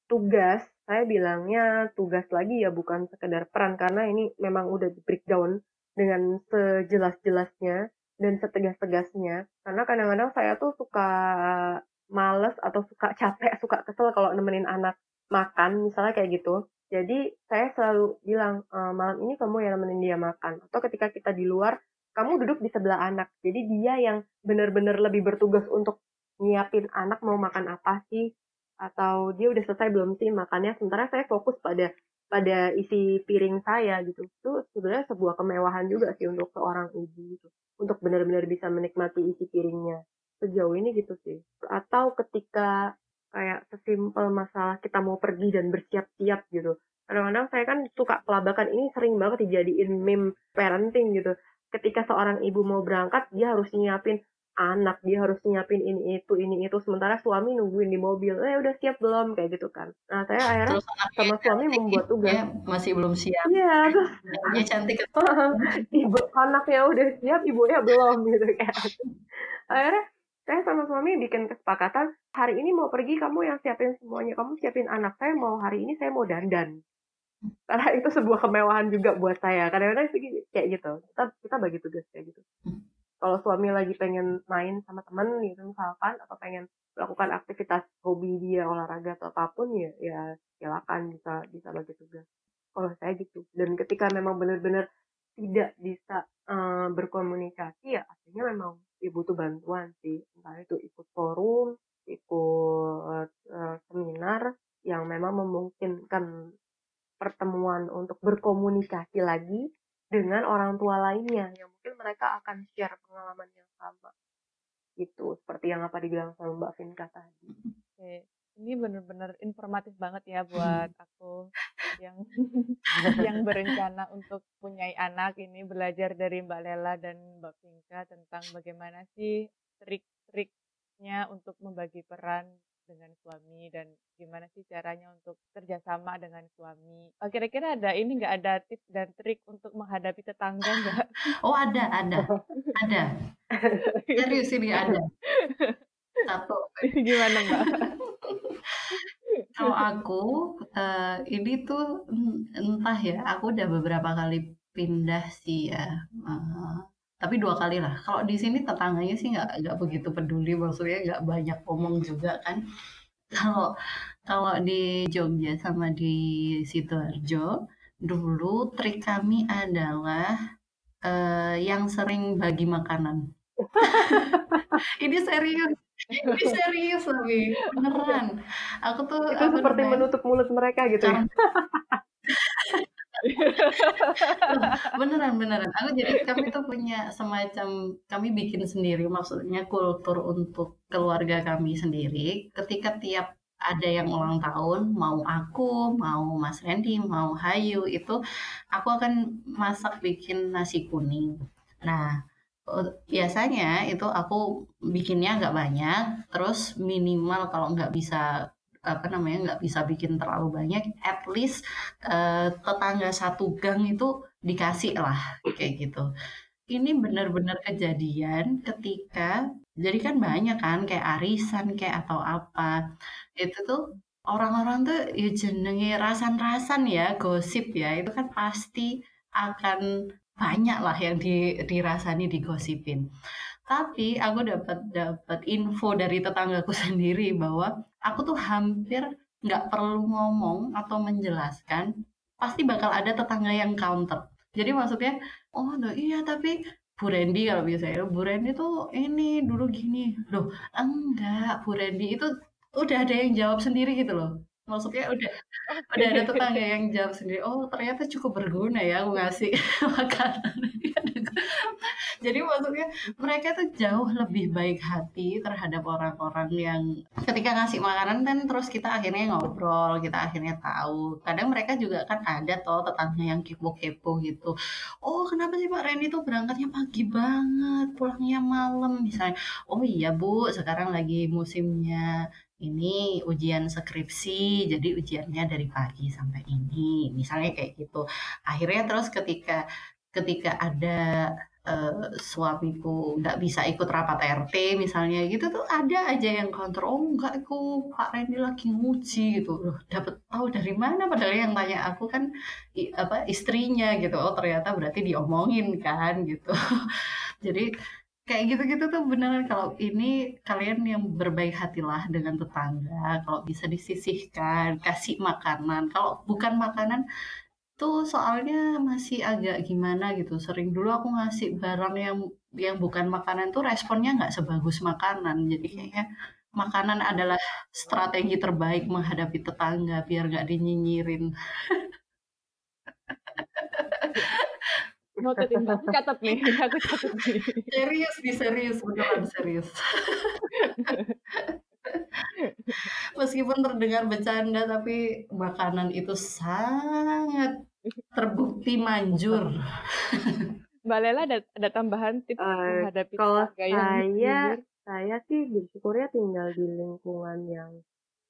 tugas saya bilangnya tugas lagi ya bukan sekedar peran karena ini memang udah di breakdown dengan sejelas-jelasnya dan setegas-tegasnya. Karena kadang-kadang saya tuh suka males atau suka capek suka kesel kalau nemenin anak makan misalnya kayak gitu. Jadi saya selalu bilang e, malam ini kamu yang nemenin dia makan. Atau ketika kita di luar kamu duduk di sebelah anak. Jadi dia yang benar-benar lebih bertugas untuk nyiapin anak mau makan apa sih? Atau dia udah selesai belum sih makannya? Sementara saya fokus pada pada isi piring saya gitu. Itu sebenarnya sebuah kemewahan juga sih untuk seorang ibu gitu. Untuk benar-benar bisa menikmati isi piringnya. Sejauh ini gitu sih. Atau ketika kayak sesimpel masalah kita mau pergi dan bersiap-siap gitu. Kadang-kadang saya kan suka pelabakan ini sering banget dijadiin meme parenting gitu ketika seorang ibu mau berangkat dia harus nyiapin anak dia harus nyiapin ini itu ini itu. Sementara suami nungguin di mobil eh udah siap belum? Kayak gitu kan. Nah saya akhirnya sama suami membuat tugas. ya, masih belum siap. Iya terus ya, cantik. Ibu anaknya udah siap ibunya belum gitu kan. Akhirnya saya sama suami bikin kesepakatan hari ini mau pergi kamu yang siapin semuanya. Kamu siapin anak saya mau hari ini saya mau dandan karena itu sebuah kemewahan juga buat saya. Kadang-kadang kayak gitu. Kita kita bagi tugas kayak gitu. Kalau suami lagi pengen main sama temen gitu misalkan atau pengen melakukan aktivitas hobi dia olahraga atau apa pun ya ya silakan bisa bisa bagi tugas. Kalau saya gitu. Dan ketika memang benar-benar tidak bisa uh, berkomunikasi ya artinya memang ya butuh bantuan sih. Entah itu ikut forum ikut uh, seminar yang memang memungkinkan pertemuan untuk berkomunikasi lagi dengan orang tua lainnya yang mungkin mereka akan share pengalaman yang sama gitu seperti yang apa dibilang sama Mbak Vinka tadi. Oke, ini benar-benar informatif banget ya buat aku yang yang berencana untuk punya anak ini belajar dari Mbak Lela dan Mbak Vinka tentang bagaimana sih trik-triknya untuk membagi peran dengan suami dan gimana sih caranya untuk kerjasama dengan suami. Oh, kira-kira ada ini nggak ada tips dan trik untuk menghadapi tetangga nggak? Oh ada, ada, ada. Serius ini ada. Satu. Gimana mbak? Kalau aku uh, ini tuh entah ya, aku udah beberapa kali pindah sih ya. Uh, tapi dua kali lah. Kalau di sini tetangganya sih nggak nggak begitu peduli, maksudnya nggak banyak ngomong juga kan. Kalau kalau di Jogja sama di Sidoarjo, dulu trik kami adalah uh, yang sering bagi makanan. Ini serius. Ini serius tapi beneran. Aku tuh itu seperti menutup mulut mereka gitu ya. beneran beneran. Aku jadi kami tuh punya semacam kami bikin sendiri maksudnya kultur untuk keluarga kami sendiri. Ketika tiap ada yang ulang tahun mau aku mau Mas Randy mau Hayu itu aku akan masak bikin nasi kuning. Nah eh, biasanya itu aku bikinnya nggak banyak terus minimal kalau nggak bisa apa namanya nggak bisa bikin terlalu banyak at least uh, tetangga satu gang itu dikasih lah kayak gitu. Ini benar-benar kejadian ketika jadi kan banyak kan kayak arisan kayak atau apa itu tuh orang-orang tuh ya jenenge rasan-rasan ya gosip ya itu kan pasti akan banyak lah yang di, dirasani digosipin. Tapi aku dapat dapat info dari tetanggaku sendiri bahwa aku tuh hampir nggak perlu ngomong atau menjelaskan pasti bakal ada tetangga yang counter. Jadi maksudnya, oh no, iya tapi Bu Randy kalau biasanya, Bu Randy tuh ini dulu gini. Loh, enggak, Bu Randy itu udah ada yang jawab sendiri gitu loh. Maksudnya udah udah ada tetangga yang jawab sendiri, oh ternyata cukup berguna ya aku ngasih makanan. Jadi maksudnya mereka tuh jauh lebih baik hati terhadap orang-orang yang ketika ngasih makanan kan terus kita akhirnya ngobrol, kita akhirnya tahu. Kadang mereka juga kan ada toh tetangga yang kepo-kepo gitu. Oh kenapa sih Pak Randy tuh berangkatnya pagi banget, pulangnya malam misalnya. Oh iya Bu, sekarang lagi musimnya ini ujian skripsi, jadi ujiannya dari pagi sampai ini, misalnya kayak gitu. Akhirnya terus ketika ketika ada uh, suamiku nggak bisa ikut rapat RT misalnya gitu tuh ada aja yang kontrol oh enggak aku Pak Randy lagi nguji gitu. Loh dapat tahu dari mana? Padahal yang tanya aku kan i, apa istrinya gitu. Oh ternyata berarti diomongin kan gitu. Jadi kayak gitu-gitu tuh beneran kalau ini kalian yang berbaik hatilah dengan tetangga kalau bisa disisihkan kasih makanan kalau bukan makanan tuh soalnya masih agak gimana gitu. Sering dulu aku ngasih barang yang yang bukan makanan tuh responnya nggak sebagus makanan. Jadi kayaknya makanan adalah strategi terbaik menghadapi tetangga biar nggak dinyinyirin. Mau Mbak, catat nih, aku catat nih. Serius nih, serius, beneran serius. Meskipun terdengar bercanda, tapi makanan itu sangat terbukti manjur. Mbak Lela ada, ada tambahan tips uh, menghadapi kalau saya saya sih bersyukurnya tinggal di lingkungan yang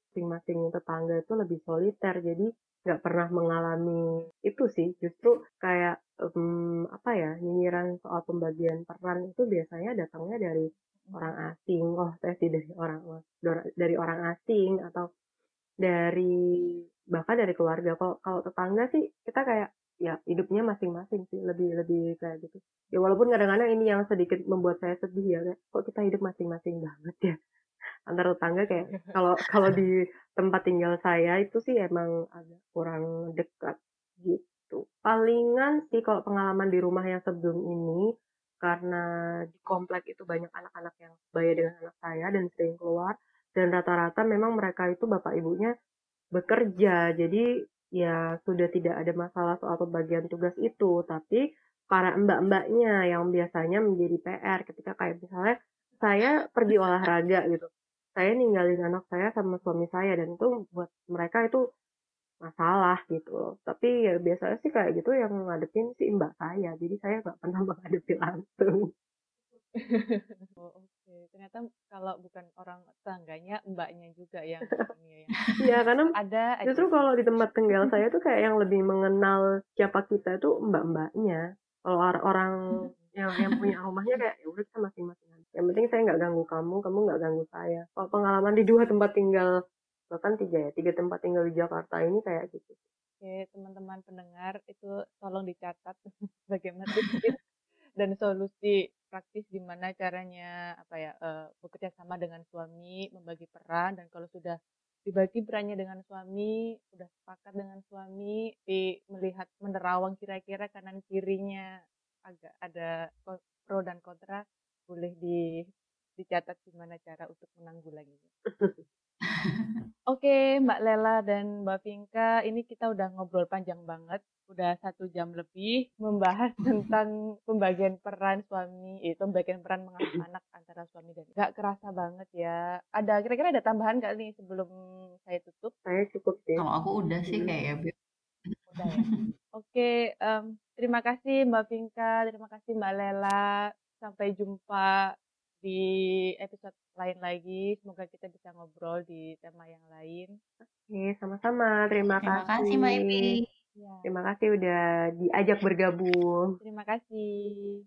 masing-masing tetangga itu lebih soliter. Jadi nggak pernah mengalami itu sih. Justru kayak um, apa ya nyinyiran soal pembagian peran itu biasanya datangnya dari orang asing. Oh saya sih dari orang dari orang asing atau dari bahkan dari keluarga. Kalau kalau tetangga sih kita kayak ya hidupnya masing-masing sih. Lebih lebih kayak gitu. Ya walaupun kadang-kadang ini yang sedikit membuat saya sedih ya kok kita hidup masing-masing banget ya antar tetangga kayak kalau kalau di tempat tinggal saya itu sih emang agak kurang dekat gitu. Palingan sih kalau pengalaman di rumah yang sebelum ini karena di komplek itu banyak anak-anak yang bayar dengan anak saya dan sering keluar dan rata-rata memang mereka itu bapak ibunya bekerja. Jadi ya sudah tidak ada masalah soal pembagian tugas itu. Tapi para mbak-mbaknya yang biasanya menjadi PR ketika kayak misalnya saya pergi olahraga gitu saya ninggalin anak saya sama suami saya dan itu buat mereka itu masalah gitu loh. Tapi ya biasanya sih kayak gitu yang ngadepin si mbak saya. Jadi saya nggak pernah menghadapi langsung. oh, Oke, okay. ternyata kalau bukan orang tetangganya, mbaknya juga yang ini ya. Iya, karena ada justru aja. kalau di tempat tinggal saya tuh kayak yang lebih mengenal siapa kita itu mbak-mbaknya. Kalau orang yang yang punya rumahnya kayak ya udah kita masing-masing. Yang penting saya nggak ganggu kamu, kamu nggak ganggu saya. Kalau pengalaman di dua tempat tinggal bahkan tiga ya tiga tempat tinggal di Jakarta ini kayak gitu oke teman-teman pendengar itu tolong dicatat bagaimana tips dan solusi praktis gimana caranya apa ya uh, bekerja sama dengan suami membagi peran dan kalau sudah dibagi perannya dengan suami sudah sepakat dengan suami di melihat menerawang kira-kira kanan kirinya agak ada pro dan kontra boleh di dicatat gimana cara untuk menanggulanginya Oke, Mbak Lela dan Mbak Vinka, ini kita udah ngobrol panjang banget, udah satu jam lebih membahas tentang pembagian peran suami, itu pembagian peran mengasuh anak antara suami dan gak kerasa banget ya. Ada kira-kira ada tambahan gak nih sebelum saya tutup? Saya cukup deh. Kalau aku udah sih kayaknya. Udah ya. Oke, um, terima kasih Mbak Vinka, terima kasih Mbak Lela. Sampai jumpa di episode lain lagi. Semoga kita bisa ngobrol di tema yang lain. Oke, sama-sama. Terima, Terima kasih. Mbak Ipi. Ya. Terima kasih udah diajak bergabung. Terima kasih.